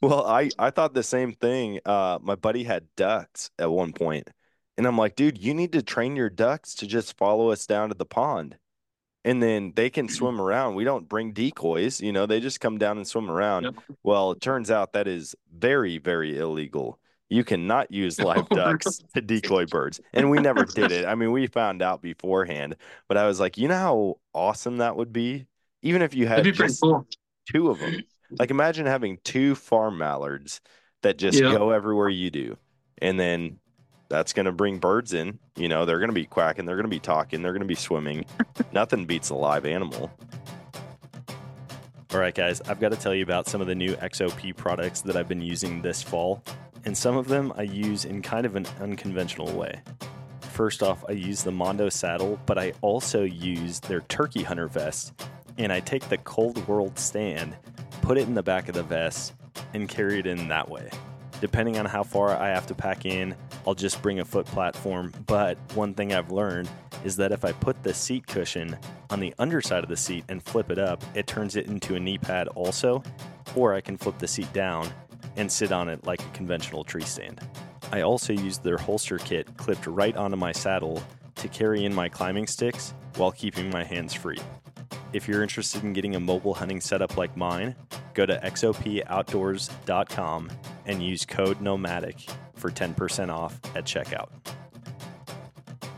Well, I I thought the same thing. Uh, my buddy had ducks at one point, and I'm like, dude, you need to train your ducks to just follow us down to the pond, and then they can mm-hmm. swim around. We don't bring decoys, you know, they just come down and swim around. Yep. Well, it turns out that is very, very illegal. You cannot use live ducks to decoy birds, and we never did it. I mean, we found out beforehand, but I was like, you know how awesome that would be, even if you had That'd be pretty just cool. two of them. Like imagine having two farm mallards that just Yeah. go everywhere you do. And then that's going to bring birds in. You know, they're going to be quacking, they're going to be talking, they're going to be swimming. Nothing beats a live animal. All right, guys, I've got to tell you about some of the new XOP products that I've been using this fall, and some of them I use in kind of an unconventional way. First off, I use the Mondo saddle, but I also use their turkey hunter vest, and I take the Cold World stand, put it in the back of the vest, and carry it in that way. Depending on how far I have to pack in, I'll just bring a foot platform. But one thing I've learned is that if I put the seat cushion on the underside of the seat and flip it up, it turns it into a knee pad also, or I can flip the seat down and sit on it like a conventional tree stand. I also use their holster kit clipped right onto my saddle to carry in my climbing sticks while keeping my hands free. If you're interested in getting a mobile hunting setup like mine, go to xopoutdoors.com and use code nomadic for 10% off at checkout.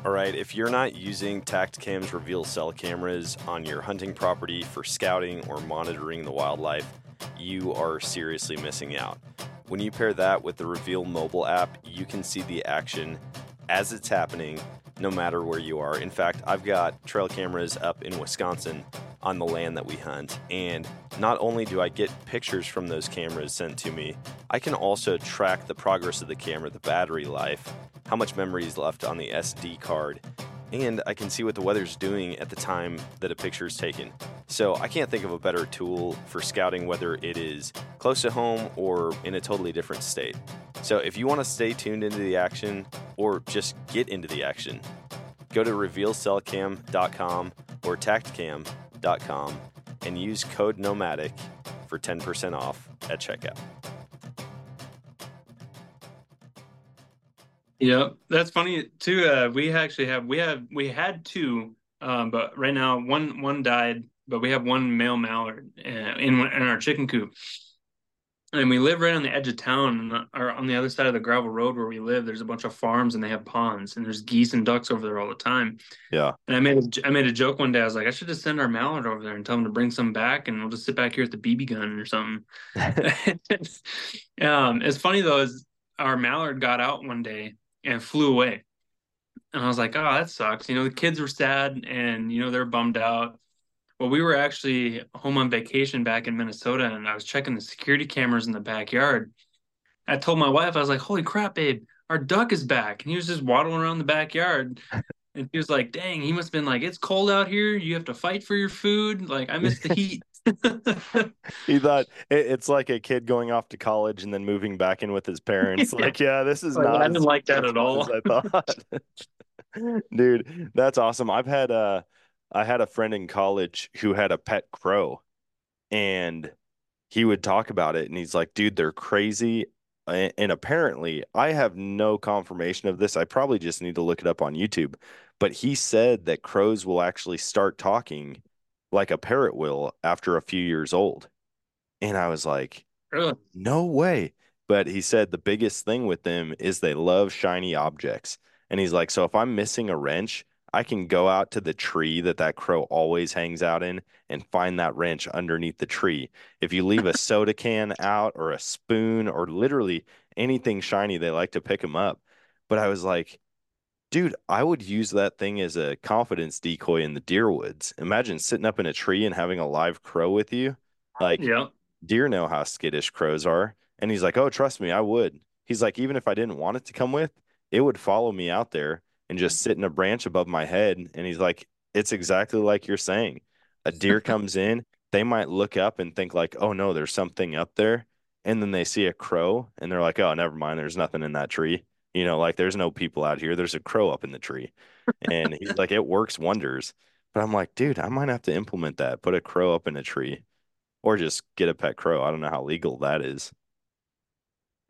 All right, if you're not using Tactacam's reveal cell cameras on your hunting property for scouting or monitoring the wildlife, you are seriously missing out. When you pair that with the Reveal mobile app, you can see the action as it's happening no matter where you are. In fact, I've got trail cameras up in Wisconsin on the land that we hunt, and not only do I get pictures from those cameras sent to me, I can also track the progress of the camera, the battery life, how much memory is left on the SD card, and I can see what the weather's doing at the time that a picture is taken. So I can't think of a better tool for scouting whether it is close to home or in a totally different state. So if you want to stay tuned into the action or just get into the action, go to revealcellcam.com or tactacam.com and use code nomadic for 10% off at checkout. Yep, that's funny too. Uh, we actually have we have we had two, um, but right now one one died, but we have one male mallard uh, in in our chicken coop, and we live right on the edge of town, and or on the other side of the gravel road where we live. There's a bunch of farms, and they have ponds, and there's geese and ducks over there all the time. Yeah, and I made a, I made a joke one day. I was like, I should just send our mallard over there and tell them to bring some back, and we'll just sit back here at the BB gun or something. um, it's funny though is our mallard got out one day and flew away. And I was like, oh, that sucks. You know, the kids were sad and, you know, they're bummed out. Well, we were actually home on vacation back in Minnesota and I was checking the security cameras in the backyard. I told my wife, I was like, holy crap, babe, our duck is back. And he was just waddling around the backyard. And she was like, dang, he must have been like, it's cold out here. You have to fight for your food. Like, I miss the heat. he thought it, it's like a kid going off to college and then moving back in with his parents. yeah. Like, yeah, this is like, not. I didn't like that at all. I thought, dude, that's awesome. I've had uh, I had a friend in college who had a pet crow, and he would talk about it, and he's like, dude, they're crazy. And apparently, I have no confirmation of this. I probably just need to look it up on YouTube. But he said that crows will actually start talking like a parrot will after a few years old. And I was like, really? no way. But he said the biggest thing with them is they love shiny objects. And he's like, so if I'm missing a wrench, I can go out to the tree that that crow always hangs out in and find that wrench underneath the tree. If you leave a soda can out or a spoon or literally anything shiny, they like to pick them up. But I was like, Dude, I would use that thing as a confidence decoy in the deer woods. Imagine sitting up in a tree and having a live crow with you. Like, yeah. deer know how skittish crows are. And he's like, Oh, trust me, I would. He's like, Even if I didn't want it to come with, it would follow me out there and just sit in a branch above my head. And he's like, It's exactly like you're saying. A deer comes in, they might look up and think, like, Oh, no, there's something up there. And then they see a crow and they're like, Oh, never mind. There's nothing in that tree. You know, like there's no people out here. There's a crow up in the tree. And he's like, it works wonders. But I'm like, dude, I might have to implement that. Put a crow up in a tree or just get a pet crow. I don't know how legal that is.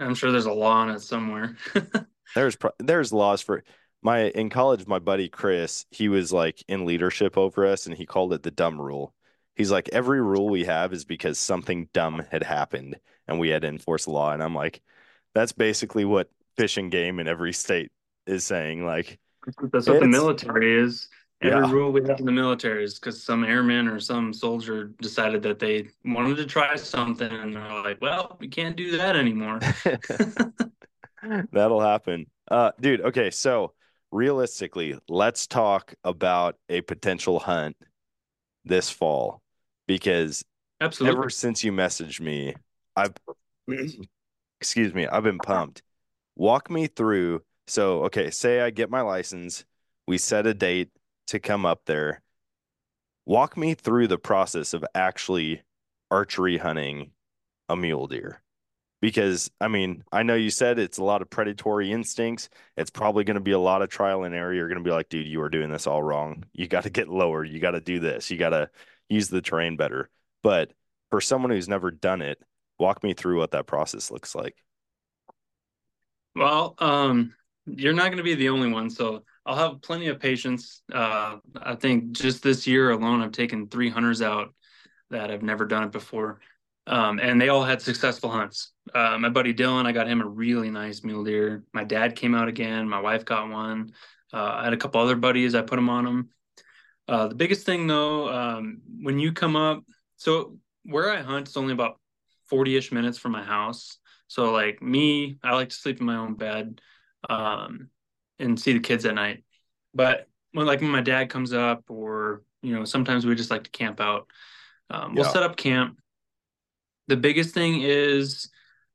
I'm sure there's a law on it somewhere. there's there's laws for my in college my buddy Chris, he was like in leadership over us and he called it the dumb rule. He's like every rule we have is because something dumb had happened and we had to enforce law and I'm like that's basically what fishing game in every state is saying. Like that's what the military is. Every yeah. rule we have in the military is because some airman or some soldier decided that they wanted to try something, and they're like, "Well, we can't do that anymore." That'll happen, uh, dude. Okay, so realistically, let's talk about a potential hunt this fall because absolutely ever since you messaged me, I've excuse me, I've been pumped walk me through. So, okay, say I get my license, we set a date to come up there. Walk me through the process of actually archery hunting a mule deer. Because, I mean, I know you said it's a lot of predatory instincts. It's probably going to be a lot of trial and error. You're going to be like, dude, you are doing this all wrong. You got to get lower. You got to do this. You got to use the terrain better. But for someone who's never done it, walk me through what that process looks like. Well, um, you're not going to be the only one. So I'll have plenty of patience. Uh, I think just this year alone, I've taken three hunters out that have never done it before. Um, and they all had successful hunts. Uh, my buddy Dylan, I got him a really nice mule deer. My dad came out again. My wife got one. Uh, I had a couple other buddies. I put them on them. Uh, the biggest thing though, um, when you come up, so where I hunt is only about 40 ish minutes from my house. So like me, I like to sleep in my own bed um, and see the kids at night. But when like when my dad comes up, or you know, sometimes we just like to camp out. Um, we'll yeah. set up camp. The biggest thing is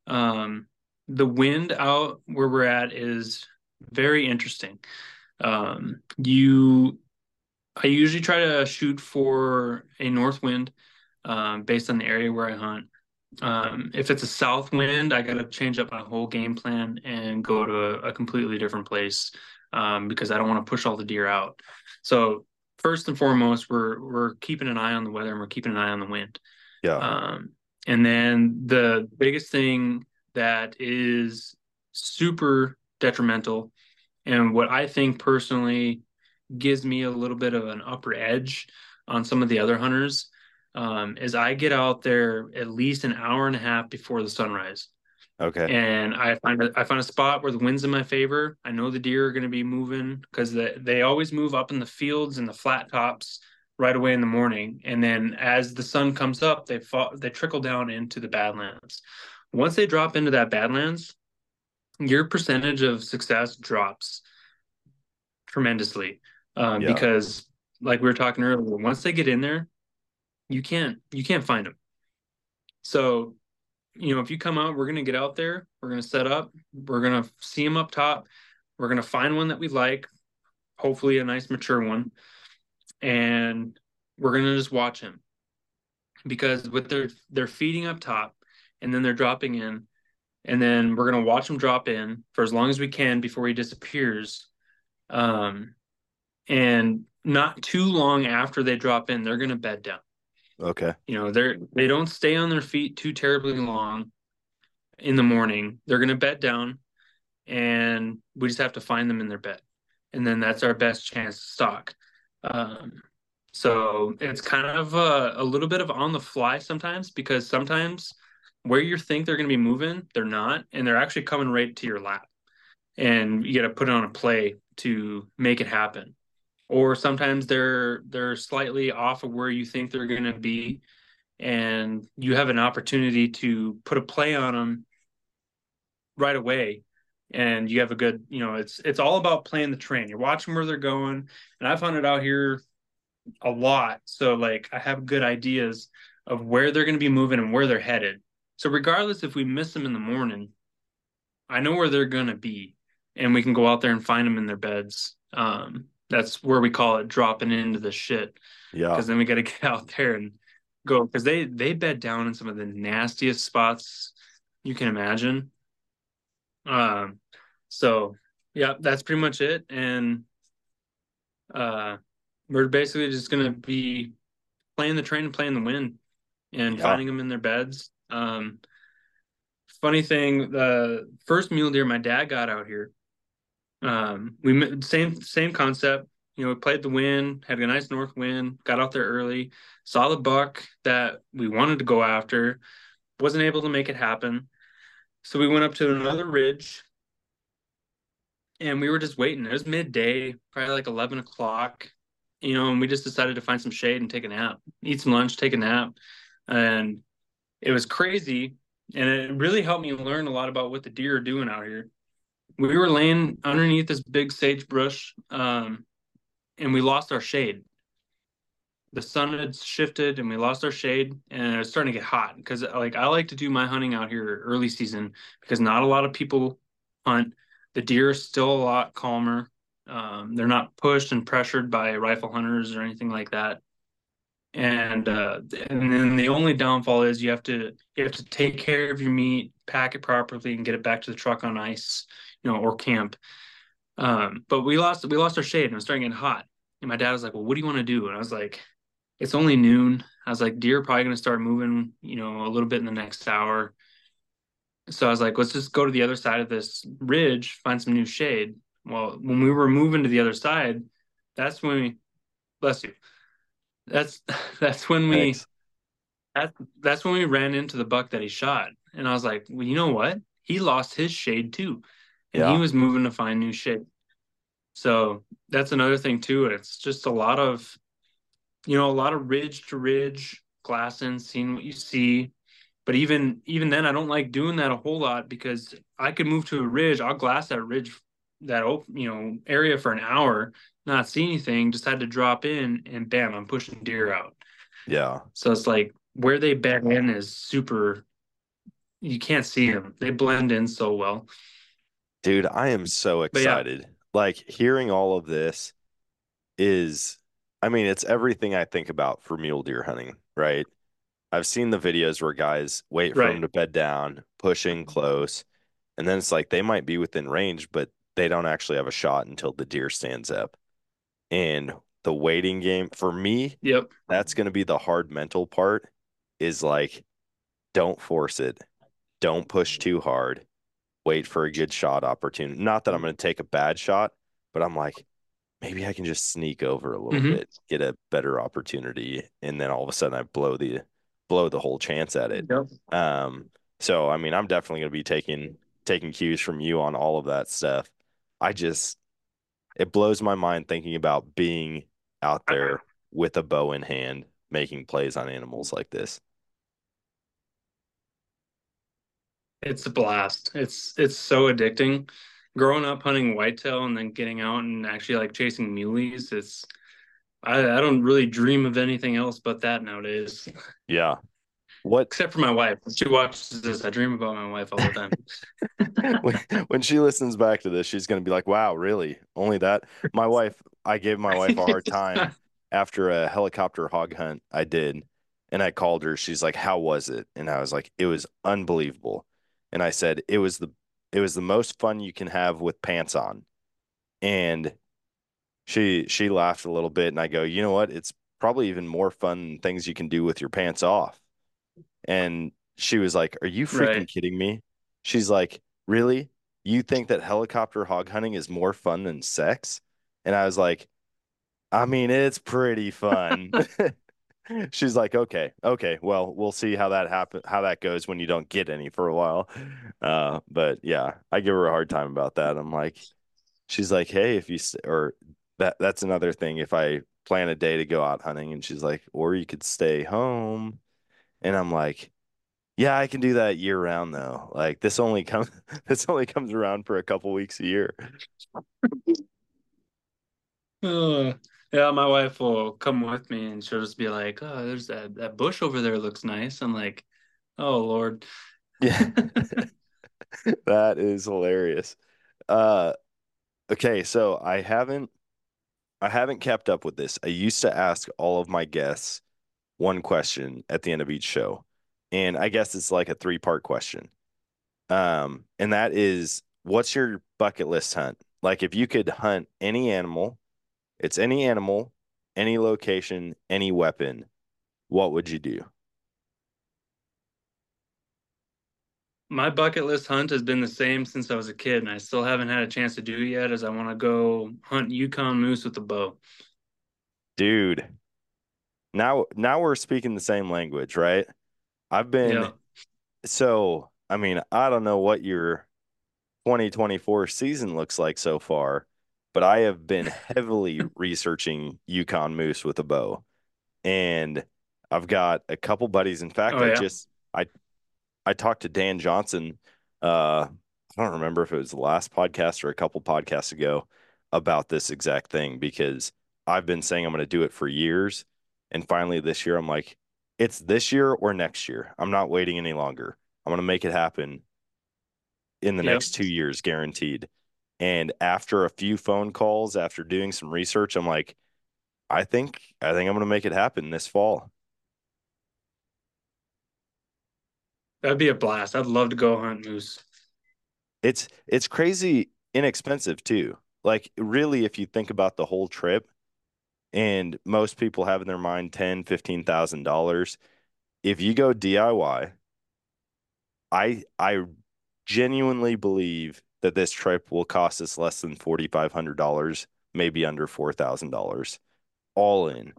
um, the wind out where we're at is very interesting. Um, you, I usually try to shoot for a north wind, um, based on the area where I hunt. Um, if it's a south wind, I got to change up my whole game plan and go to a, a completely different place um, because I don't want to push all the deer out. So first and foremost, we're we're keeping an eye on the weather and we're keeping an eye on the wind. Yeah. Um, and then the biggest thing that is super detrimental, and what I think personally gives me a little bit of an upper edge on some of the other hunters, um, is I get out there at least an hour and a half before the sunrise okay. and I find a, I find a spot where the wind's in my favor. I know the deer are going to be moving because they, they always move up in the fields and the flat tops right away in the morning, and then as the sun comes up, they fall they trickle down into the badlands. Once they drop into that badlands, your percentage of success drops tremendously um, Yeah. because, like we were talking earlier, once they get in there, you can't you can't find them. So you know, if you come out, we're to get out there, we're to set up, we're to see them up top, we're to find one that we like, hopefully a nice mature one, and we're to just watch him. Because with their they're feeding up top and then they're dropping in and then we're to watch him drop in for as long as we can before he disappears. Um and not too long after they drop in, they're going to bed down Okay. you know they're they don't stay on their feet too terribly long in the morning. They're going to bed down and we just have to find them in their bed. And then that's our best chance to stalk um, so it's kind of a, a little bit of on the fly sometimes because sometimes where you think they're going to be moving they're not and they're actually coming right to your lap. And you got to put it on a play to make it happen or sometimes they're they're slightly off of where you think they're going to be and you have an opportunity to put a play on them right away and you have a good you know it's it's all about playing the train. You're watching where they're going and i've hunted out here a lot. So like i have good ideas of where they're going to be moving and where they're headed. So regardless if we miss them in the morning i know where they're going to be and we can go out there and find them in their beds. Um that's where we call it dropping into the shit Yeah. because then we got to get out there and go because they they bed down in some of the nastiest spots you can imagine um so yeah that's pretty much it and uh we're basically just gonna be playing the train and playing the wind and Yeah. finding them in their beds um funny thing the first mule deer my dad got out here um we same same concept you know we played the wind had a nice north wind got out there early saw the buck that we wanted to go after wasn't able to make it happen. So we went up to another ridge and we were just waiting. It was midday probably like 11 o'clock you know and we just decided to find some shade and take a nap eat some lunch take a nap. And it was crazy and it really helped me learn a lot about what the deer are doing out here we were laying underneath this big sagebrush um, and we lost our shade. The sun had shifted and we lost our shade and it was starting to get hot because like i like to do my hunting out here early season because not a lot of people hunt. The deer are still a lot calmer. Um, they're not pushed and pressured by rifle hunters or anything like that. And uh, and then the only downfall is you have to you have to take care of your meat pack it properly and get it back to the truck on ice you know or camp um, but we lost we lost our shade and it was starting to get hot and my dad was like well what do you want to do and i was like it's only noon. I was like, deer probably going to start moving, you know, a little bit in the next hour. So I was like, let's just go to the other side of this ridge, find some new shade. Well, when we were moving to the other side, that's when we, bless you. That's that's when we Thanks. that, that's when we ran into the buck that he shot. And I was like, well, you know what? He lost his shade too. And Yeah. he was moving to find new shade. So that's another thing too. It's just a lot of, you know, a lot of ridge to ridge glassing, seeing what you see. But even even then, I don't like doing that a whole lot because I could move to a ridge. I'll glass that ridge, that op- you know area for an hour, not see anything. Just had to drop in, and bam, I'm pushing deer out. Yeah. So it's like where they back in is super. You can't see them; they blend in so well. Dude, I am so But yeah. excited. like hearing all of this is, I mean, it's everything I think about for mule deer hunting, right? I've seen the videos where guys wait for Right. them to bed down, pushing close, and then it's like they might be within range, but they don't actually have a shot until the deer stands up. And the waiting game for me, Yep. that's going to be the hard mental part is like don't force it. Don't push too hard. Wait for a good shot opportunity. Not that I'm going to take a bad shot, but I'm like maybe I can just sneak over a little Mhm. bit, get a better opportunity, and then all of a sudden I blow the blow the whole chance at it. Yep. Um, so I mean, I'm definitely going to be taking taking cues from you on all of that stuff. I just it blows my mind thinking about being out there with a bow in hand, making plays on animals like this. It's a blast. It's it's so addicting. Growing up hunting whitetail and then getting out and actually like chasing muleys, it's I, I don't really dream of anything else but that nowadays. Yeah. What Except for my wife. She watches this. I dream about my wife all the time. when, when she listens back to this, she's going to be like, "Wow, really? Only that?" My wife, I gave my wife a hard time after a helicopter hog hunt I did, and I called her. She's like, "How was it?" And I was like, "It was unbelievable." And I said, "It was the it was the most fun you can have with pants on." And she she laughed a little bit, and I go, "You know what? It's probably even more fun than things you can do with your pants off." And she was like, "Are you freaking Right. kidding me?" She's like, "Really? You think that helicopter hog hunting is more fun than sex?" And I was like, "I mean, it's pretty fun." She's like, "Okay, okay. Well, we'll see how that happen how that goes when you don't get any for a while." Uh, but yeah, I give her a hard time about that. I'm like, she's like, "Hey, if you or that that's another thing if I plan a day to go out hunting and she's like, "Or you could stay home." And I'm like, yeah, I can do that year round though. Like this only comes this only comes around for a couple weeks a year. Uh, yeah, my wife will come with me and she'll just be like, "Oh, there's that that bush over there looks nice." I'm like, "Oh Lord." Yeah. That is hilarious. Uh okay, so I haven't I haven't kept up with this. I used to ask all of my guests one question at the end of each show. And I guess it's like a three-part question. Um, and that is what's your bucket list hunt? Like if you could hunt any animal, it's any animal, any location, any weapon, what would you do? My bucket list hunt has been the same since I was a kid, and I still haven't had a chance to do it yet. As I want to go hunt Yukon moose with a bow. Dude, now now we're speaking the same language, right? I've been Yeah. so I mean, I don't know what your 2024 season looks like so far, but I have been heavily researching Yukon moose with a bow. And I've got a couple buddies. In fact, Oh, I yeah? just I I talked to Dan Johnson uh I don't remember if it was the last podcast or a couple podcasts ago about this exact thing because I've been saying I'm going to do it for years and finally this year I'm like it's this year or next year. I'm not waiting any longer. I'm going to make it happen in the Yep. next 2 years guaranteed. And after a few phone calls, after doing some research, I'm like I think I think I'm going to make it happen this fall. That'd be a blast. I'd love to go hunt moose. It's it's crazy inexpensive too. Like really if you think about the whole trip and most people have in their mind ten, fifteen thousand dollars. If you go DIY, I I genuinely believe that this trip will cost us less than forty five hundred dollars, maybe under four thousand dollars, all in.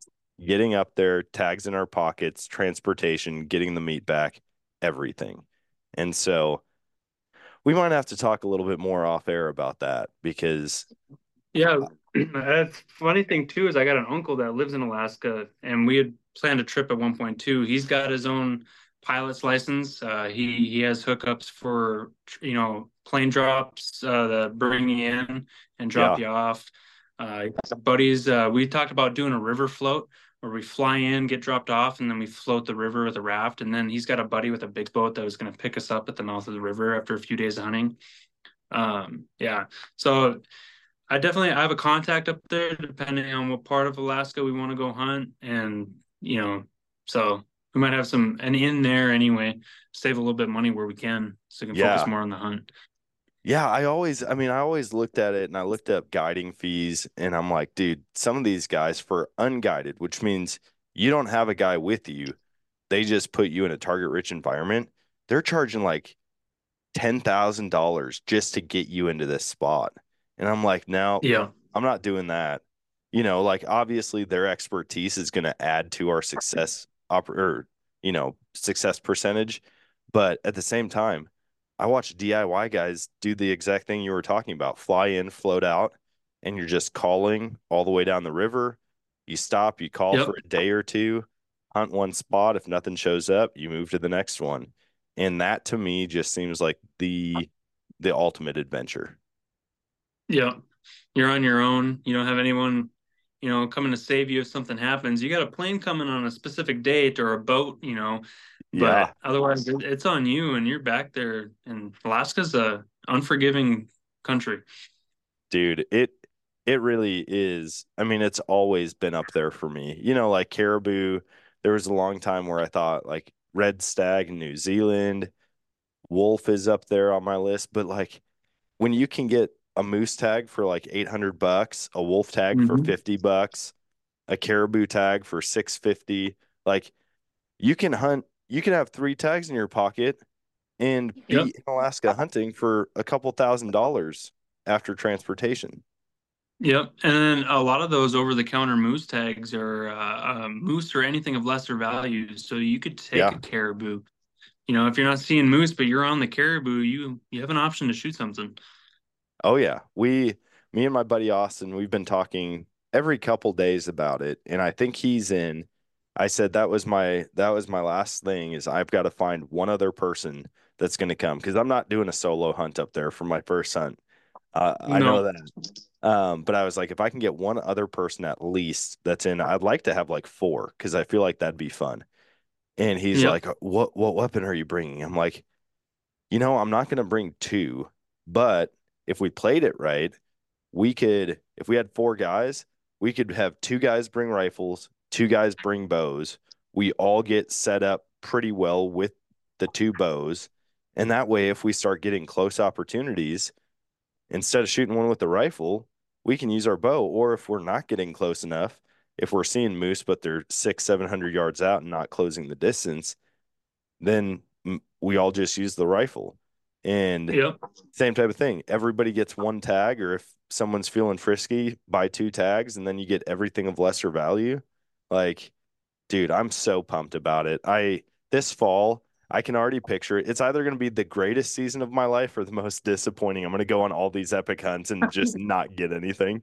Getting up there, tags in our pockets, transportation, getting the meat back, everything. And so we might have to talk a little bit more off air about that because Yeah, that's funny thing too is I got an uncle that lives in Alaska, and we had planned a trip at one point too. He's got his own pilot's license. Uh, he he has hookups for you know plane drops uh, that bring you in and drop you off. Uh, buddies, uh, we talked about doing a river float where we fly in, get dropped off, and then we float the river with a raft. And then he's got a buddy with a big boat that was going to pick us up at the mouth of the river after a few days of hunting. Um, yeah, so I definitely I have a contact up there depending on what part of Alaska we want to go hunt and you know so we might have some an in there anyway save a little bit of money where we can so we can Yeah. focus more on the hunt. Yeah, I always, I mean, I always looked at it and I looked up guiding fees and I'm like, dude, some of these guys for unguided, which means you don't have a guy with you, they just put you in a target rich environment. They're charging like $10,000 just to get you into this spot. And I'm like, no, Yeah. I'm not doing that. You know, like obviously their expertise is going to add to our success op or, you know, success percentage. But at the same time, I watch DIY guys do the exact thing you were talking about fly in, float out, and you're just calling all the way down the river. You stop, you call Yep. for a day or two, hunt one spot. If nothing shows up, you move to the next one. And that to me just seems like the the ultimate adventure. Yeah. You're on your own. You don't have anyone, you know, coming to save you if something happens. You got a plane coming on a specific date or a boat, you know, Yeah. but otherwise it's on you and you're back there. And Alaska's a unforgiving country. dude it it really is i mean it's always been up there for me you know like caribou there was a long time where i thought like red stag in new zealand wolf is up there on my list but like when you can get a moose tag for like 800 bucks a wolf tag for Mhm. 50 bucks a caribou tag for 650 like you can hunt you can have three tags in your pocket and be Yep. in alaska hunting for a couple thousand dollars after transportation Yep. And then a lot of those over the counter moose tags are uh, um, moose or anything of lesser value. So you could take Yeah. a caribou. You know, if you're not seeing moose, but you're on the caribou, you you have an option to shoot something. Oh yeah. We me and my buddy Austin, we've been talking every couple days about it and I think he's in. I said that was my that was my last thing is I've got to find one other person that's going to come because I'm not doing a solo hunt up there for my first hunt. Uh, I know that. Um, but I was like if I can get one other person at least that's in, I'd like to have like four because I feel like that'd be fun. And he's Yep. like, "What what weapon are you bringing?" I'm like, "You know, I'm not going to bring two, but if we played it right, we could, if we had four guys, we could have two guys bring rifles, two guys bring bows. We all get set up pretty well with the two bows. And that way, if we start getting close opportunities, instead of shooting one with the rifle, we can use our bow. Or if we're not getting close enough, if we're seeing moose, but they're six, 700 yards out and not closing the distance, then we all just use the rifle. And Yep. same type of thing. Everybody gets one tag, or if someone's feeling frisky, buy two tags, and then you get everything of lesser value. Like, dude, I'm so pumped about it. I this fall, I can already picture it. It's either going to be the greatest season of my life or the most disappointing. I'm going to go on all these epic hunts and just not get anything.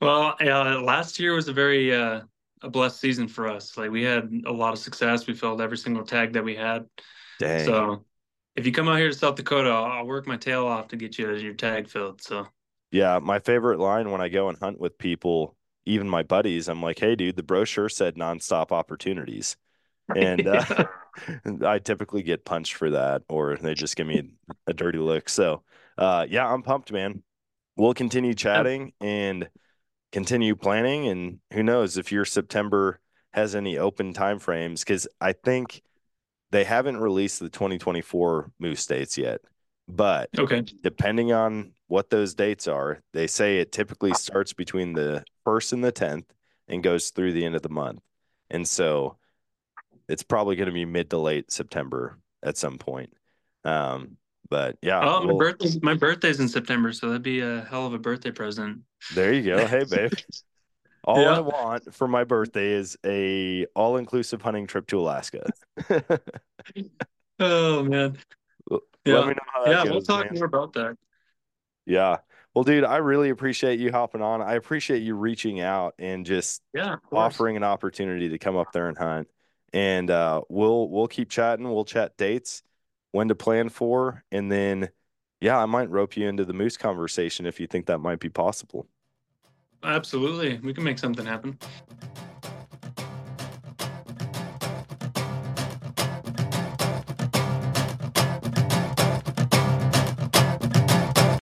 Well, uh, last year was a very uh, a blessed season for us. Like we had a lot of success. We filled every single tag that we had. Dang. So if you come out here to South Dakota, I'll, I'll work my tail off to get you your tag filled. So Yeah, my favorite line when I go and hunt with people, even my buddies, I'm like, "Hey, dude, the brochure said nonstop opportunities," and uh, I typically get punched for that, or they just give me a dirty look. So, uh, yeah, I'm pumped, man. We'll continue chatting and continue planning, and who knows if your September has any open time frames? Because I think they haven't released the 2024 moose dates yet, but okay, depending on what those dates are, they say it typically starts between the first and the 10th and goes through the end of the month. And so it's probably going to be mid to late September at some point. Um, but yeah, oh, my we'll- birthday my birthday's in September, so that'd be a hell of a birthday present. there you go. Hey, babe. All Yeah. I want for my birthday is a all-inclusive hunting trip to Alaska. Oh man, Yeah. me know how that yeah, goes, we'll talk man. more about that. Yeah. Well, dude, I really appreciate you hopping on. I appreciate you reaching out and just Yeah, of offering an opportunity to come up there and hunt. And uh, we'll we'll keep chatting. We'll chat dates, when to plan for, and then yeah, I might rope you into the moose conversation if you think that might be possible. Absolutely, we can make something happen.